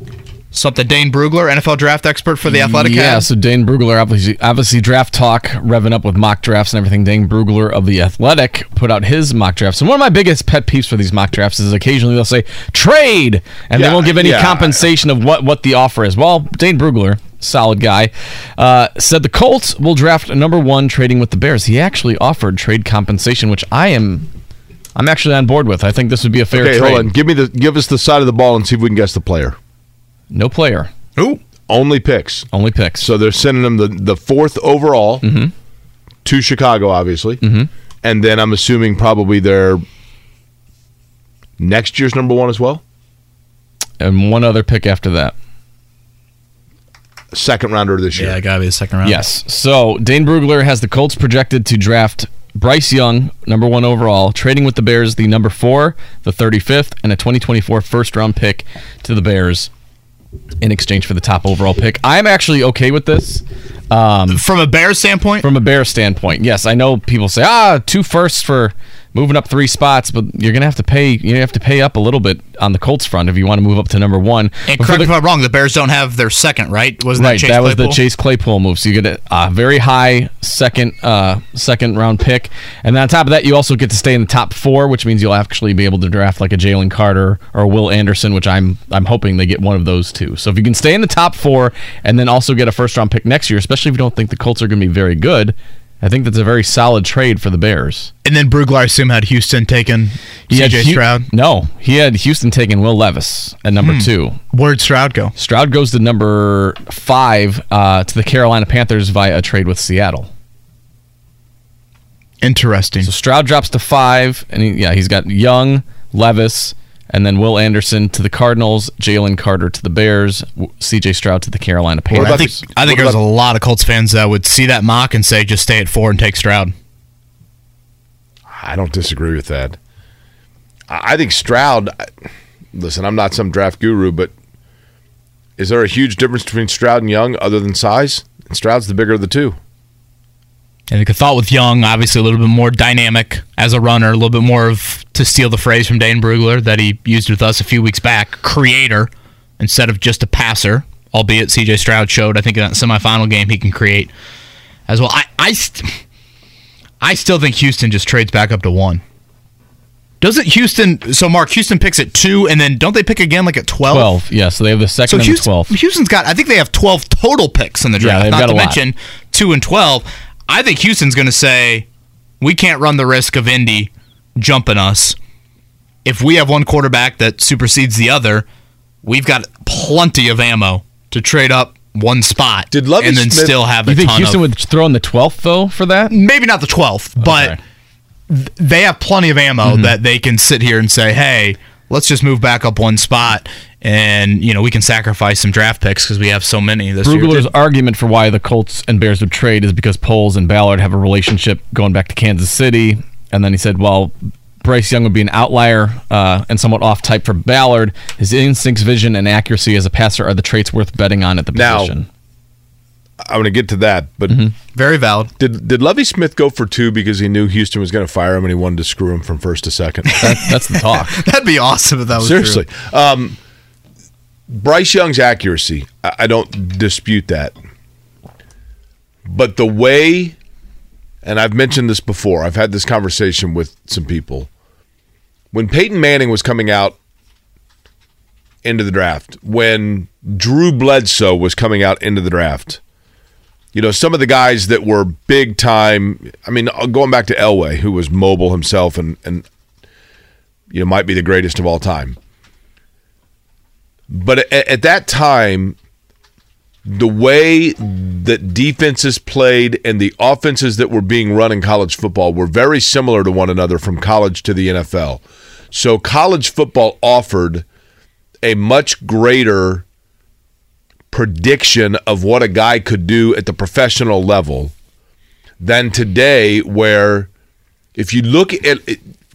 something Dane Brugler, NFL draft expert for the Athletic. Yeah, so Dane Brugler, obviously, obviously draft talk, revving up with mock drafts and everything. Dane Brugler of the Athletic put out his mock drafts, and one of my biggest pet peeves for these mock drafts is occasionally they'll say trade, and they won't give any yeah. compensation of what what the offer is. Well, Dane Brugler, solid guy, uh, said the Colts will draft a number one trading with the Bears. He actually offered trade compensation, which I am. I'm actually on board with. I think this would be a fair Okay, trade. hold on. Give me the give us the side of the ball and see if we can guess the player. No player, Ooh. Only picks. only picks. So they're sending them the, the fourth overall to Chicago, obviously. Mm-hmm. And then I'm assuming probably their next year's number one as well. and one other pick after that. Second rounder this year. Yeah, got to be the second round. Yes. So Dane Brugler has the Colts projected to draft Bryce Young, number one overall, trading with the Bears the number four, the 35th, and a 2024 first round pick to the Bears in exchange for the top overall pick. I'm actually okay with this. Um, From a Bears standpoint, from a Bears standpoint, yes, I know people say, ah, two firsts for moving up three spots, but you're gonna have to pay. You have to pay up a little bit on the Colts front if you want to move up to number one. and But correct me the- if I'm wrong, the Bears don't have their second, right? Wasn't right, that Chase that was the Chase Claypool move. So you get a, a very high second uh, second round pick, and then on top of that, you also get to stay in the top four, which means you'll actually be able to draft like a Jalen Carter or a Will Anderson, which I'm I'm hoping they get one of those two. So if you can stay in the top four and then also get a first round pick next year, especially if you don't think the Colts are going to be very good, I think that's a very solid trade for the Bears. And then Brugler, I assume, had Houston taken He CJ Stroud. No, he had Houston taking Will Levis at number two. Where'd Stroud go? Stroud goes to number five uh, to the Carolina Panthers via a trade with Seattle. Interesting. So Stroud drops to five, and he, yeah, he's got Young, Levis, and then Will Anderson to the Cardinals, Jalen Carter to the Bears, C.J. Stroud to the Carolina Panthers. I think this- I think there's a lot of Colts fans that would see that mock and say, just stay at four and take Stroud. I don't disagree with that. I I think Stroud. Listen, I'm not some draft guru, but is there a huge difference between Stroud and Young other than size? And Stroud's the bigger of the two. And the thought with Young, obviously a little bit more dynamic as a runner, a little bit more of, to steal the phrase from Dane Brugler that he used with us a few weeks back, creator instead of just a passer. Albeit CJ Stroud showed, I think in that semifinal game, he can create as well. I I, st- I still think Houston just trades back up to one. Doesn't Houston? So Mark, Houston picks at two, and then don't they pick again like at twelve? twelve. Yeah, so they have the second So and the Houston, twelfth. Houston's got. I think they have twelve total picks in the Yeah, draft. they've not got to mention two and twelve. I think Houston's going to say we can't run the risk of Indy jumping us. If we have one quarterback that supersedes the other, we've got plenty of ammo to trade up one spot Did Lovie and then Smith- still have a You think ton Houston of, would throw in the twelfth though for that? maybe not the twelfth, but Okay. th- they have plenty of ammo Mm-hmm. that they can sit here and say, "Hey, let's just move back up one spot." And you know we can sacrifice some draft picks because we have so many this year. Brugler's argument for why the Colts and Bears would trade is because Poles and Ballard have a relationship going back to Kansas City, and then he said, well. Bryce Young would be an outlier uh, and somewhat off type for Ballard. His instincts, vision, and accuracy as a passer are the traits worth betting on at the Now, position. I'm going to get to that, but Mm-hmm. Very valid. Did did Lovie Smith go for two because he knew Houston was going to fire him and he wanted to screw him from first to second? That, that's the talk. That'd be awesome if that was Seriously. true. Um, Bryce Young's accuracy, I, I don't dispute that. But the way, and I've mentioned this before, I've had this conversation with some people. When Peyton Manning was coming out into the draft, when Drew Bledsoe was coming out into the draft, you know, some of the guys that were big time, I mean, uh, going back to Elway, who was mobile himself and, and you know, might be the greatest of all time. But at, at that time, the way that defenses played and the offenses that were being run in college football were very similar to one another from college to the NFL. So college football offered a much greater prediction of what a guy could do at the professional level than today where if you look at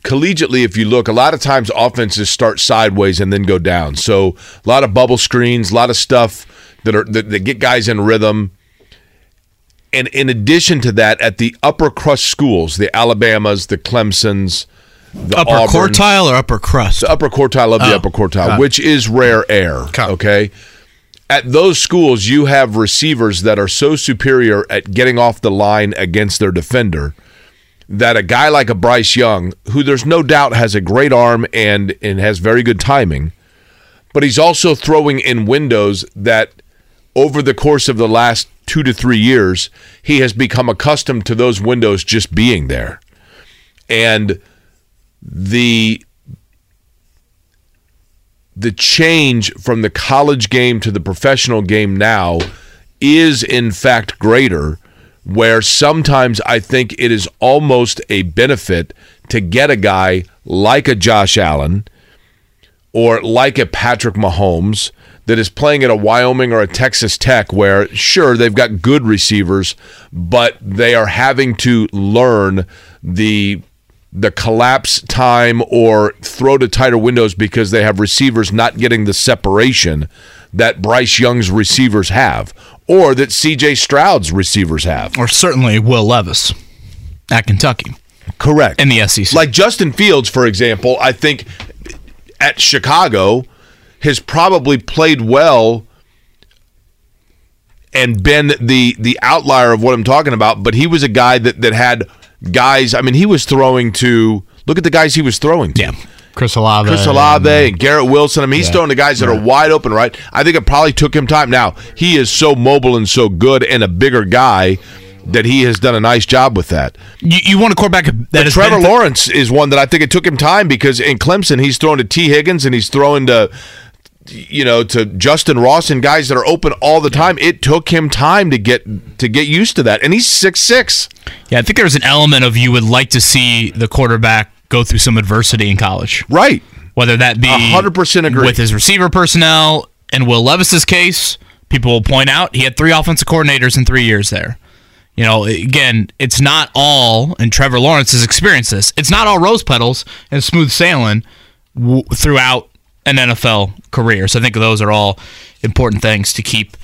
collegiately if you look a lot of times offenses start sideways and then go down so a lot of bubble screens a lot of stuff that are that, that get guys in rhythm and in addition to that at the upper crust schools the alabamas the clemsons the Upper quartile or upper crust? the upper quartile of the Oh, upper quartile, which is rare air. Okay. At those schools, you have receivers that are so superior at getting off the line against their defender that a guy like a Bryce Young, who there's no doubt has a great arm and and has very good timing, but he's also throwing in windows that over the course of the last 2 to 3 years, he has become accustomed to those windows just being there. And the the change from the college game to the professional game now is in fact greater where sometimes I think it is almost a benefit to get a guy like a Josh Allen or like a Patrick Mahomes that is playing at a Wyoming or a Texas Tech where sure they've got good receivers but they are having to learn the the collapse time or throw to tighter windows because they have receivers not getting the separation that Bryce Young's receivers have or that CJ Stroud's receivers have. or certainly Will Levis at Kentucky Correct. in the SEC. Like Justin Fields, for example, I think at Chicago has probably played well and been the the outlier of what I'm talking about. But he was a guy that that had guys. I mean, he was throwing to look at the guys he was throwing to. yeah, Chris Olave. Chris Olave uh, and Garrett Wilson. I mean, he's throwing to guys that are wide open, right? I think it probably took him time. Now he is so mobile and so good and a bigger guy that he has done a nice job with that. You, you want a quarterback that But has Trevor been- Lawrence is one that I think it took him time because in Clemson he's throwing to Tee Higgins and he's throwing to you know to Justin Ross and guys that are open all the time. It took him time to get to get used to that, and he's six six. Yeah, I think there's an element of you would like to see the quarterback go through some adversity in college. Right. Whether that be 100% agree. with his receiver personnel. In Will Levis's case, people will point out he had three offensive coordinators in three years there. You know, again, it's not all, and Trevor Lawrence has experienced this. It's not all rose petals and smooth sailing w- throughout an NFL career. So I think those are all important things to keep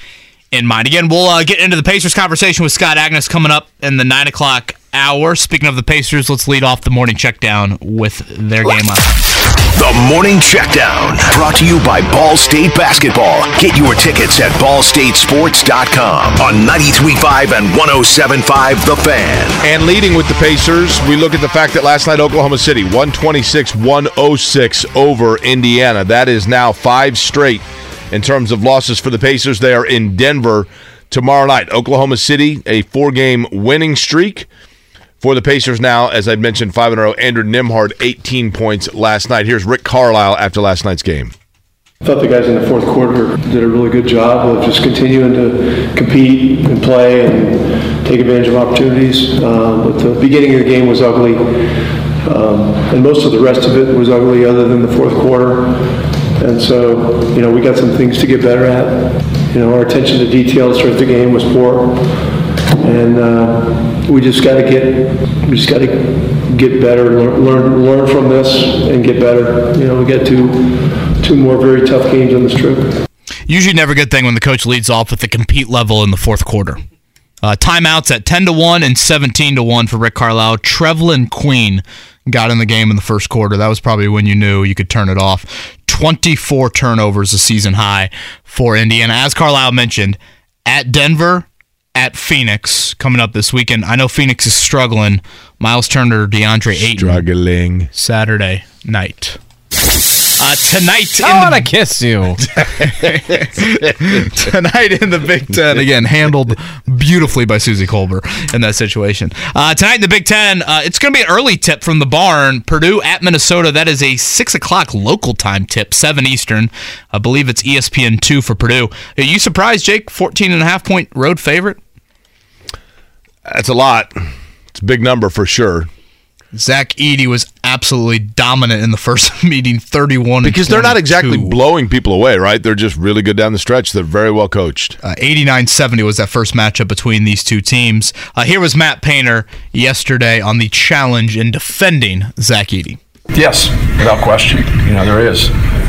in mind. Again, we'll uh, get into the Pacers conversation with Scott Agness coming up in the nine o'clock hour. Speaking of the Pacers, let's lead off the morning check down with their game last. The Morning Checkdown, brought to you by Ball State Basketball. Get your tickets at ballstatesports.com on 93.5 and 107.5 The Fan. And leading with the Pacers, we look at the fact that last night Oklahoma City 126 106 over Indiana. That is now five straight in terms of losses for the Pacers. They are in Denver tomorrow night. Oklahoma City, a four game winning streak. For the Pacers now, as I mentioned, 5 0. Andrew Nembhard, 18 points last night. Here's Rick Carlisle after last night's game. I thought the guys in the fourth quarter did a really good job of just continuing to compete and play and take advantage of opportunities. Um, but the beginning of the game was ugly, um, and most of the rest of it was ugly, other than the fourth quarter. And so, you know, we got some things to get better at. You know, our attention to detail to start the game was poor, and uh, we just got to get we just got to get better, learn, learn from this, and get better. You know, we got two two more very tough games on this trip. Usually never a good thing when the coach leads off with the compete level in the fourth quarter. Uh, timeouts at 10 to 1 and 17 to 1 for Rick Carlisle. Trevelin Queen got in the game in the first quarter. That was probably when you knew you could turn it off. 24 turnovers a season high for Indiana. As Carlisle mentioned, at Denver, at Phoenix coming up this weekend. I know Phoenix is struggling. Miles Turner, DeAndre Ayton. Struggling. Saturday night. Uh, tonight, I want to kiss you. tonight in the Big Ten again, handled beautifully by Suzy Kolber in that situation. Uh, tonight in the Big Ten, uh, it's going to be an early tip from the barn. Purdue at Minnesota. That is a six o'clock local time tip, seven Eastern. I believe it's ESPN two for Purdue. Are you surprised, Jake? 14 and a half point road favorite. That's a lot. It's a big number for sure. Zach Edey was absolutely dominant in the first meeting, 31 Because they're not exactly blowing people away, right? They're just really good down the stretch. They're very well coached. Uh, 89-70 was that first matchup between these two teams. Uh, here was Matt Painter yesterday on the challenge in defending Zach Edey. Yes, without question. You know, there is.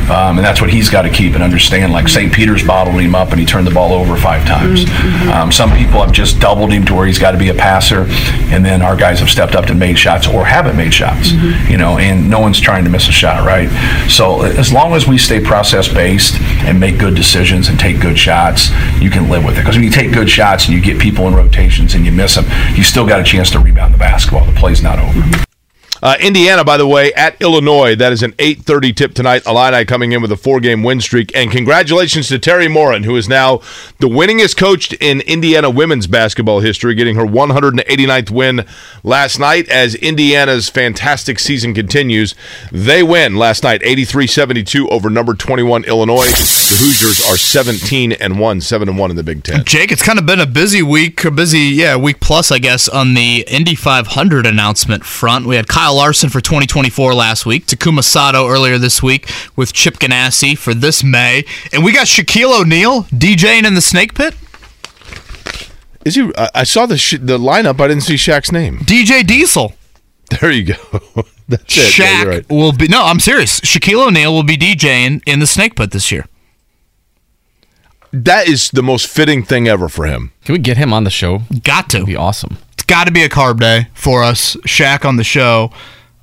Um, and that's what he's got to keep and understand. Like St. Peter's bottled him up and he turned the ball over five times. Um, some people have just doubled him to where he's got to be a passer, and then our guys have stepped up and made shots or haven't made shots. You know, and no one's trying to miss a shot, right? So as long as we stay process based and make good decisions and take good shots, you can live with it. Because when you take good shots and you get people in rotations and you miss them, you still got a chance to rebound the basketball. The play's not over. Uh, Indiana, by the way, at Illinois. That is an 8:30 tip tonight. Illini coming in with a four-game win streak, and congratulations to Teri Moren, who is now the winningest coach in Indiana women's basketball history, getting her 189th win last night. As Indiana's fantastic season continues, they win last night, 83-72 over number 21 Illinois. The Hoosiers are 17 and one, seven and one in the Big Ten. Jake, it's kind of been a busy week, a busy, yeah, week plus, I guess, on the Indy 500 announcement front. We had Kyle Larson for 2024 last week, Takuma Sato earlier this week with Chip Ganassi for this May, and we got Shaquille O'Neal DJing in the Snake Pit. Is he? I I saw the sh- the lineup. I didn't see Shaq's name. DJ Diesel. There you go. That's it. Yeah, Shaq you're right. will be no, I'm serious. Shaquille O'Neal will be DJing in the Snake Pit this year. That is the most fitting thing ever for him. Can we get him on the show? Got to. That'd be awesome. Got to be a carb day for us. Shaq on the show.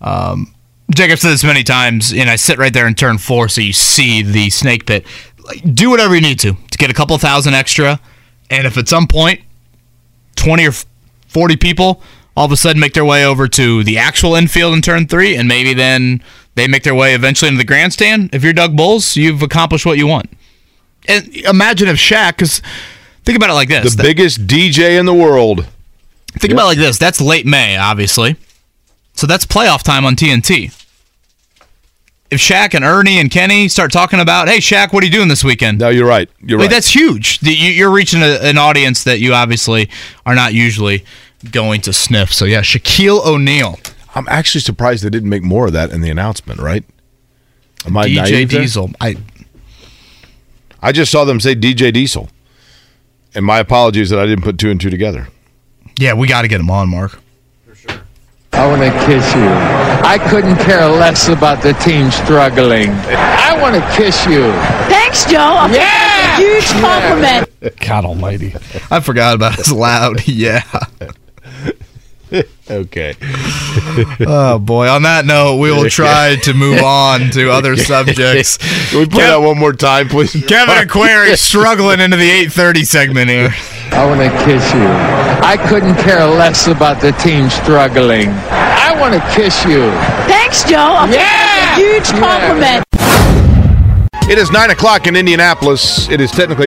Um, Jake, I've said this many times, and I sit right there in turn four, so you see the snake pit. Like, do whatever you need to to get a couple thousand extra, and if at some point twenty or forty people all of a sudden make their way over to the actual infield in turn three, and maybe then they make their way eventually into the grandstand. If you're Doug Boles, you've accomplished what you want. And imagine if Shaq, because think about it like this: The biggest DJ in the world. Think about it like this. That's late May, obviously. So that's playoff time on TNT. If Shaq and Ernie and Kenny start talking about, hey, Shaq, what are you doing this weekend? No, you're right. You're Like, right. that's huge. You- You're reaching a, an audience that you obviously are not usually going to sniff. So, yeah, Shaquille O'Neal, I'm actually surprised they didn't make more of that in the announcement. Right? Am I DJ there? Diesel. I, I just saw them say DJ Diesel, and my apologies that I didn't put two and two together. Yeah, we got to get him on, Mark. For sure. I want to kiss you. I couldn't care less about the team struggling. I want to kiss you. Thanks, Joe. I'll take a huge compliment. God Almighty. I forgot about his loud. Yeah. Okay. Oh boy. On that note, we will try to move on to other subjects. Can we play that one more time, please? Kevin Aquari struggling into the 8:30 segment here. I want to kiss you. I couldn't care less about the team struggling. I want to kiss you. Thanks, Joe. I'll take that a huge compliment. It is nine o'clock in Indianapolis. It is technically.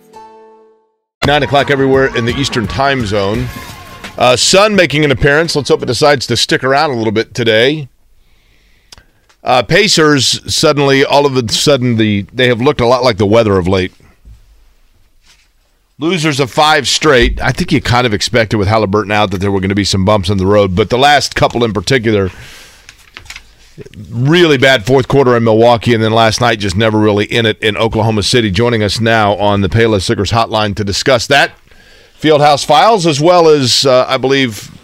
Nine o'clock everywhere in the Eastern Time Zone. Uh, sun making an appearance. Let's hope it decides to stick around a little bit today. Uh, Pacers suddenly, all of a sudden, the they have looked a lot like the weather of late. losers of five straight. I think you kind of expected with Halliburton out that there were going to be some bumps in the road, but the last couple in particular, really bad fourth quarter in Milwaukee, and then last night just never really in it in Oklahoma City. Joining us now on the Payless Liquors Hotline to discuss that Fieldhouse Files, as well as uh, I believe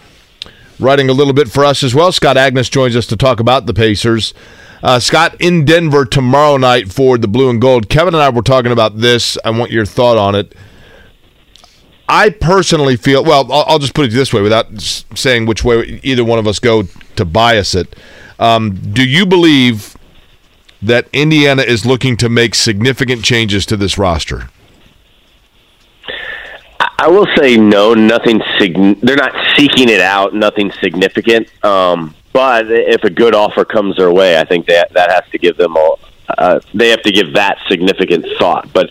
writing a little bit for us as well. Scott Agness joins us to talk about the Pacers. Uh, Scott in Denver tomorrow night for the Blue and Gold. Kevin and I were talking about this. I want your thought on it. I personally feel well. I'll, I'll just put it this way, without saying which way either one of us go to bias it. Um, do you believe that Indiana is looking to make significant changes to this roster? I will say no, nothing. Sig- they're not seeking it out. Nothing significant. Um, but if a good offer comes their way, I think that that has to give them a. Uh, they have to give that significant thought. But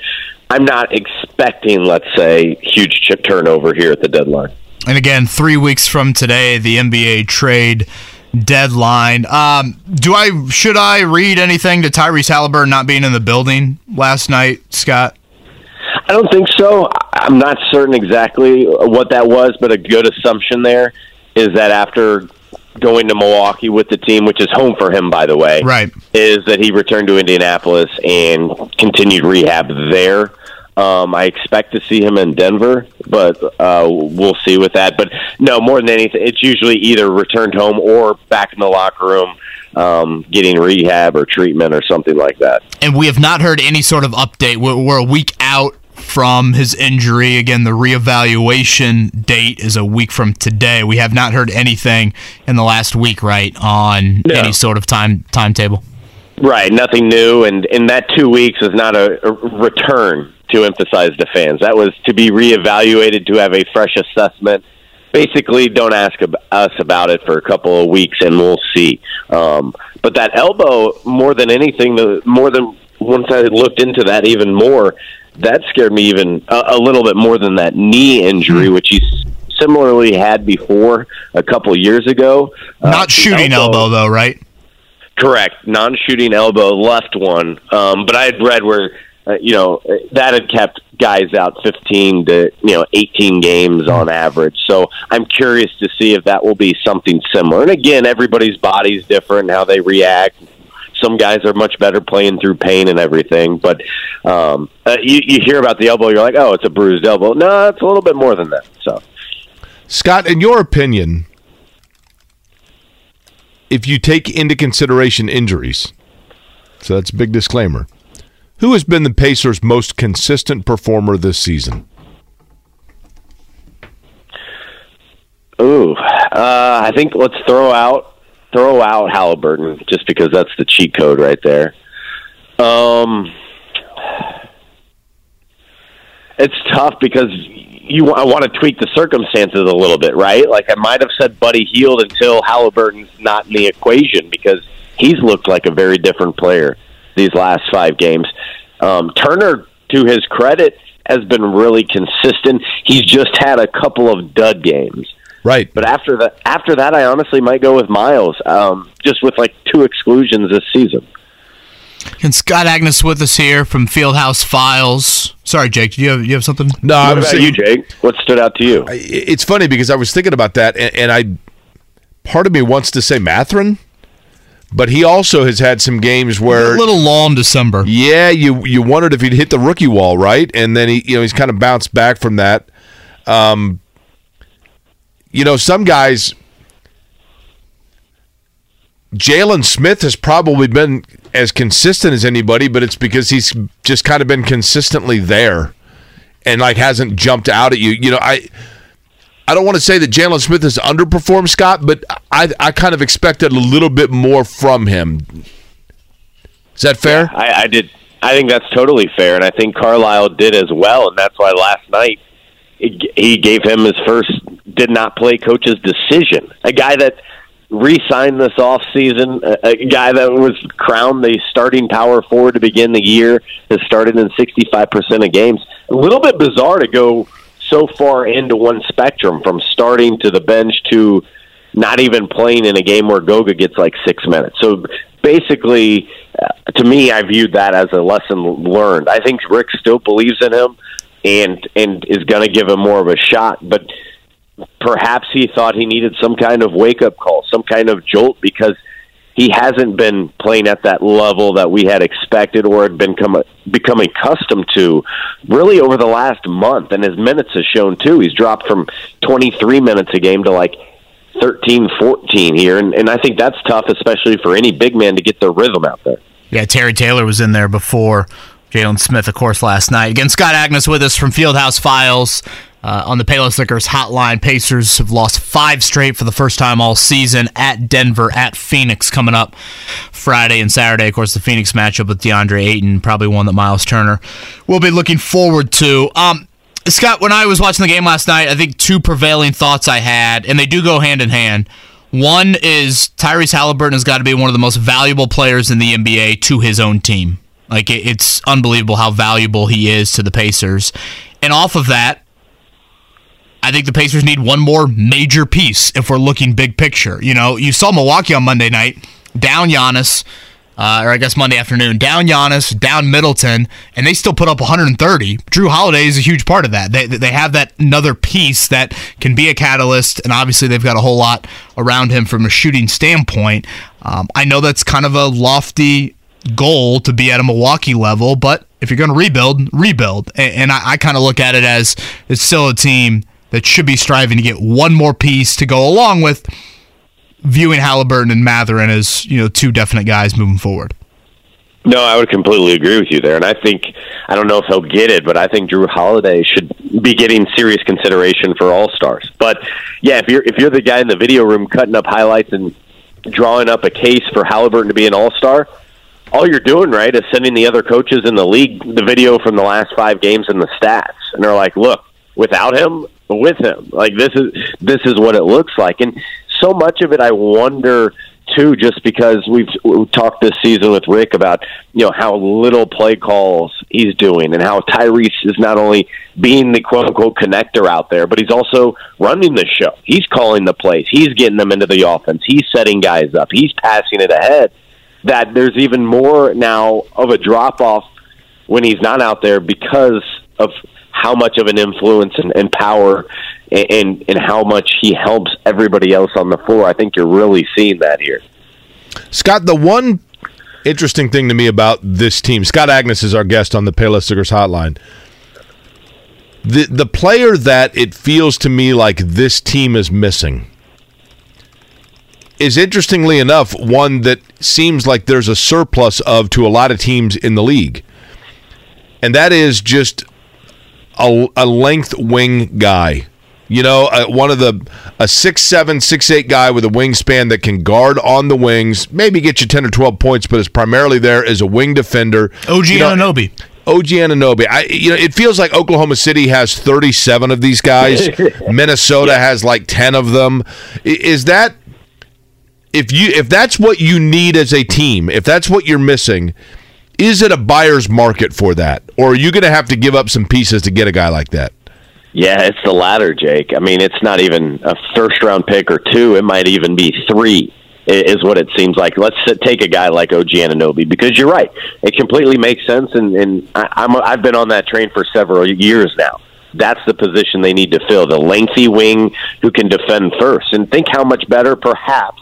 I'm not expecting, let's say, huge chip turnover here at the deadline. And again, three weeks from today, the NBA trade deadline. Um, do I should I read anything to Tyrese Halliburton not being in the building last night, Scott? I don't think so. I'm not certain exactly what that was, but a good assumption there is that after going to Milwaukee with the team, which is home for him, by the way, right, is that he returned to Indianapolis and continued rehab there. Um, I expect to see him in Denver, but uh, we'll see with that. But no, more than anything, it's usually either returned home or back in the locker room, um, getting rehab or treatment or something like that. And we have not heard any sort of update. We're, we're a week out from his injury. Again, the reevaluation date is a week from today. We have not heard anything in the last week, right, on No. any sort of time timetable. Right, nothing new, and in that two weeks is not a, a return to emphasize to fans. That was to be reevaluated to have a fresh assessment. Basically, don't ask ab- us about it for a couple of weeks, and we'll see. Um, but that elbow, more than anything, the more than once I looked into that even more, that scared me even a, a little bit more than that knee injury, which he s- similarly had before a couple years ago. Uh, Not the shooting elbow, though, right? Correct, non-shooting elbow, left one. Um, but I had read where uh, you know that had kept guys out 15 to you know 18 games on average. So I'm curious to see if that will be something similar. And again, everybody's body's different, how they react. Some guys are much better playing through pain and everything, but um, uh, you, you hear about the elbow, you're like, oh, it's a bruised elbow. No, it's a little bit more than that. So. Scott, in your opinion, if you take into consideration injuries, so that's a big disclaimer, who has been the Pacers' most consistent performer this season? Ooh, uh, I think let's throw out throw out Halliburton just because that's the cheat code right there. Um, it's tough because you I want to tweak the circumstances a little bit, right? Like I might have said Buddy Hield until Halliburton's not in the equation because he's looked like a very different player these last five games. Um, Turner, to his credit, has been really consistent. He's just had a couple of dud games. Right. But after that, after that, I honestly might go with Miles, um, just with like two exclusions this season. And Scott Agness with us here from Fieldhouse Files. Sorry, Jake. Do you have you have something? No, I what was about you, Jake? What stood out to you? It's funny because I was thinking about that, and, and I part of me wants to say Mathurin, but he also has had some games where A little lull in December. Yeah, you you wondered if he'd hit the rookie wall, right? And then he, you know, he's kind of bounced back from that. Um, you know, some guys. Jalen Smith has probably been as consistent as anybody, but it's because he's just kind of been consistently there, and like hasn't jumped out at you. You know, I. I don't want to say that Jalen Smith has underperformed Scott, but I I kind of expected a little bit more from him. Is that fair? I, I did. I think that's totally fair, and I think Carlisle did as well, and that's why last night he gave him his first did not play coach's decision. A guy that re-signed this off season, a, a guy that was crowned the starting power forward to begin the year, has started in sixty five percent of games. A little bit bizarre to go so far into one spectrum from starting to the bench to not even playing in a game where Goga gets like six minutes. So basically, uh, to me, I viewed that as a lesson learned. I think Rick still believes in him. and and is going to give him more of a shot. But perhaps he thought he needed some kind of wake up call, some kind of jolt because he hasn't been playing at that level that we had expected or had been come, become accustomed to really over the last month. And his minutes has shown too. He's dropped from 23 minutes a game to like 13, 14 here. And, and I think that's tough, especially for any big man to get their rhythm out there. Yeah, Terry Taylor was in there before Jalen Smith, of course, last night. Again, Scott Agness with us from Fieldhouse Files. Uh, on the Payless Liquors hotline, Pacers have lost five straight for the first time all season at Denver, at Phoenix coming up Friday and Saturday. Of course, the Phoenix matchup with DeAndre Ayton, probably one that Miles Turner will be looking forward to. Um, Scott, when I was watching the game last night, I think two prevailing thoughts I had, and they do go hand in hand. One is Tyrese Halliburton has got to be one of the most valuable players in the NBA to his own team. Like, it's unbelievable how valuable he is to the Pacers. And off of that, I think the Pacers need one more major piece if we're looking big picture. You know, you saw Milwaukee on Monday night, down Giannis, uh, or I guess Monday afternoon, down Giannis, down Middleton, and they still put up 130. Jrue Holiday is a huge part of that. They, they have that another piece that can be a catalyst, and obviously they've got a whole lot around him from a shooting standpoint. Um, I know that's kind of a lofty goal to be at a Milwaukee level, but if you're going to rebuild, rebuild. And, and I, I kind of look at it as it's still a team that should be striving to get one more piece to go along with viewing Halliburton and Mathurin as you know two definite guys moving forward. No, I would completely agree with you there, and I think I don't know if he'll get it, but I think Jrue Holiday should be getting serious consideration for All Stars. But yeah, if you're if you're the guy in the video room cutting up highlights and drawing up a case for Halliburton to be an All Star, all you're doing right is sending the other coaches in the league the video from the last five games and the stats, and they're like, look, without him, with him, like this is this is what it looks like, and so much of it, I wonder too, just because we've, we've talked this season with Rick about you know how little play calls he's doing, and how Tyrese is not only being the quote unquote connector out there, but he's also running the show. He's calling the plays. He's getting them into the offense. He's setting guys up. He's passing it ahead. That there's even more now of a drop off when he's not out there because of how much of an influence and, and power and and how much he helps everybody else on the floor. I think you're really seeing that here. Scott, the one interesting thing to me about this team, Scott Agness is our guest on the Payless Hotline. The the player that it feels to me like this team is missing is interestingly enough one that seems like there's a surplus of to a lot of teams in the league. And that is just a, a length wing guy. You know, uh, one of the a six seven, six eight guy with a wingspan that can guard on the wings, maybe get you ten or twelve points, but is primarily there as a wing defender. OG you know, Anunoby. OG Anunoby. I, you know, it feels like Oklahoma City has 37 of these guys. Minnesota yeah. has like 10 of them. Is that if you if that's what you need as a team, if that's what you're missing, is it a buyer's market for that, or are you going to have to give up some pieces to get a guy like that? Yeah, it's the latter, Jake. I mean, it's not even a first round pick or two. It might even be three, is what it seems like. Let's take a guy like OG Anunoby because you're right. It completely makes sense, and, and I, I'm, I've been on that train for several years now. That's the position they need to fill the lengthy wing who can defend first. And think how much better, perhaps,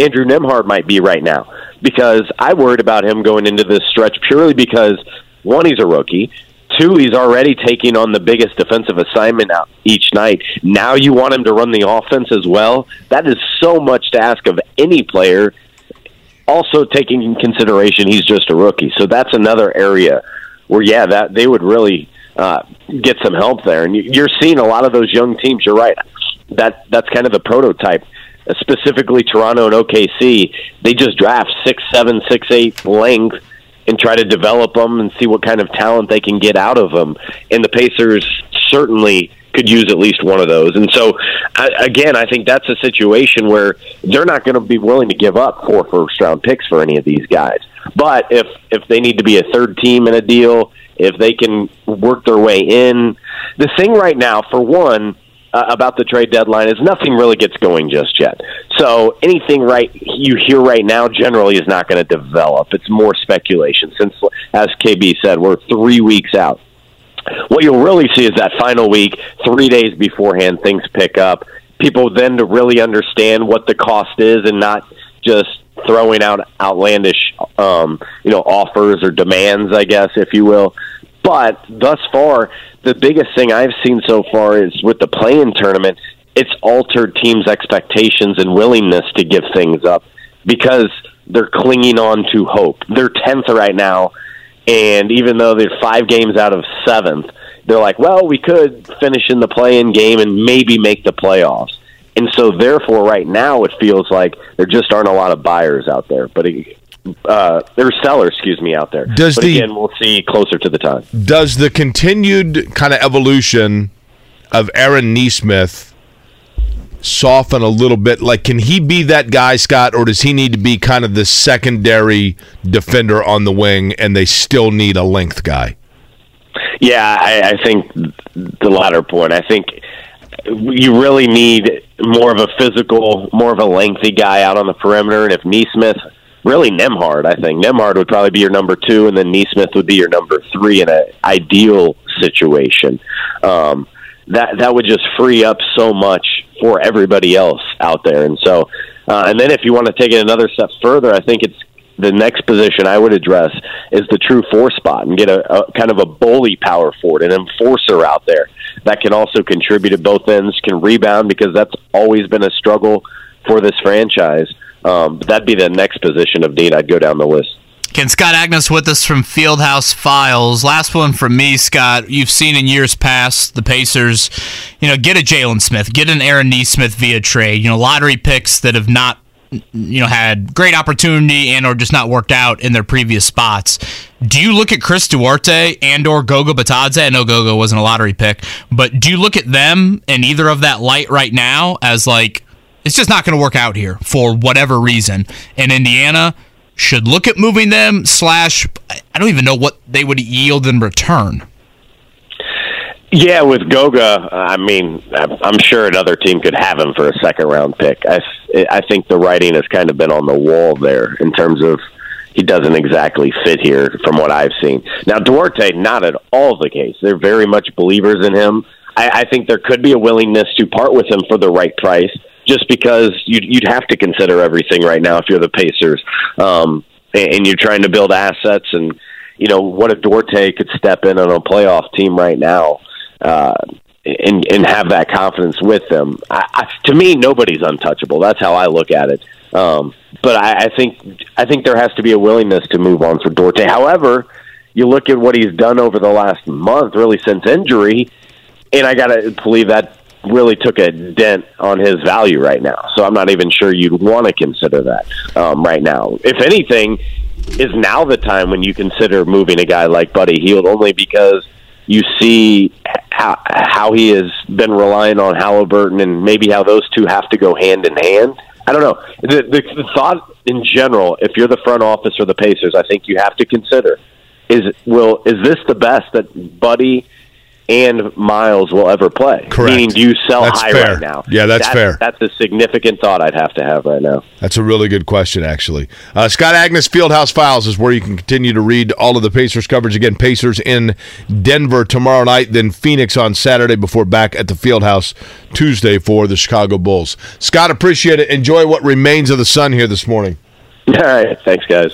Andrew Nembhard might be right now because I worried about him going into this stretch purely because one, he's a rookie. Two, he's already taking on the biggest defensive assignment each night. Now you want him to run the offense as well. That is so much to ask of any player. Also, taking in consideration he's just a rookie, so that's another area where yeah, that they would really uh, get some help there. And you're seeing a lot of those young teams. You're right. That that's kind of the prototype specifically Toronto and OKC, they just draft six, seven, six, eight length and try to develop them and see what kind of talent they can get out of them. And the Pacers certainly could use at least one of those. And so, I, again, I think that's a situation where they're not going to be willing to give up four first round picks for any of these guys. But if if they need to be a third team in a deal, if they can work their way in, the thing right now, for one uh, about the trade deadline is nothing really gets going just yet. So anything right you hear right now generally is not going to develop. It's more speculation since, as KB said, we're three weeks out what you'll really see is that final week, three days beforehand, things pick up. People then to really understand what the cost is and not just throwing out outlandish, um, you know, offers or demands, I guess, if you will. But thus far, the biggest thing I've seen so far is with the play-in tournament, it's altered teams' expectations and willingness to give things up because they're clinging on to hope. They're tenth right now, and even though they're five games out of seventh, they're like, well, we could finish in the play-in game and maybe make the playoffs. And so, therefore, right now, it feels like there just aren't a lot of buyers out there. But uh, there's sellers, excuse me, out there. Does but the- again, we'll see closer to the time. Does the continued kind of evolution of Aaron Nesmith soften a little bit? Like, can he be that guy, Scott, or does he need to be kind of the secondary defender on the wing, and they still need a length guy? Yeah, I, I think the latter point. I think you really need more of a physical, more of a lengthy guy out on the perimeter. And if Nesmith, really Nembhard, I think Nembhard would probably be your number two, and then Nesmith would be your number three in an ideal situation. Um, that that would just free up so much for everybody else out there. And so, uh, and then if you want to take it another step further, I think it's the next position I would address is the true four spot and get a, a kind of a bully power forward, an enforcer out there that can also contribute at both ends, can rebound because that's always been a struggle for this franchise. Um, that'd be the next position of need. I'd go down the list. Can Scott Agness with us from Fieldhouse Files? Last one from me, Scott. You've seen in years past the Pacers, you know, get a Jalen Smith, get an Aaron Nesmith via trade. You know, lottery picks that have not, you know, had great opportunity and or just not worked out in their previous spots. Do you look at Chris Duarte and or Goga Bitadze? I know Goga wasn't a lottery pick, but do you look at them in either of that light right now as like it's just not going to work out here for whatever reason? And Indiana should look at moving them slash I don't even know what they would yield in return. Yeah, with Goga, I mean, I'm sure another team could have him for a second round pick. I, I think the writing has kind of been on the wall there in terms of he doesn't exactly fit here from what I've seen. Now, Duarte, not at all the case. They're very much believers in him. I, I think there could be a willingness to part with him for the right price, just because you'd, you'd have to consider everything right now if you're the Pacers, um, and, and you're trying to build assets. And you know, what if Duarte could step in on a playoff team right now? Uh, and and have that confidence with them. I, I, to me, nobody's untouchable. That's how I look at it. Um, but I, I think I think there has to be a willingness to move on for Duarte. However, you look at what he's done over the last month, really since injury, and I got to believe that really took a dent on his value right now. So I'm not even sure you'd want to consider that um, right now. If anything, is now the time when you consider moving a guy like Buddy Hield only because you see how how he has been relying on Haliburton and maybe how those two have to go hand in hand. I don't know. The, the, the thought in general, if you're the front office or the Pacers, I think you have to consider is will is this the best that Buddy and Myles will ever play? Correct. Meaning, do you sell That's high fair. right now? Yeah, that's fair. That's a significant thought I'd have to have right now. That's a really good question, actually. Uh, Scott Agness Fieldhouse Files is where you can continue to read all of the Pacers coverage. Again, Pacers in Denver tomorrow night, then Phoenix on Saturday before back at the Fieldhouse Tuesday for the Chicago Bulls. Scott, appreciate it. Enjoy what remains of the sun here this morning. All right. Thanks, guys.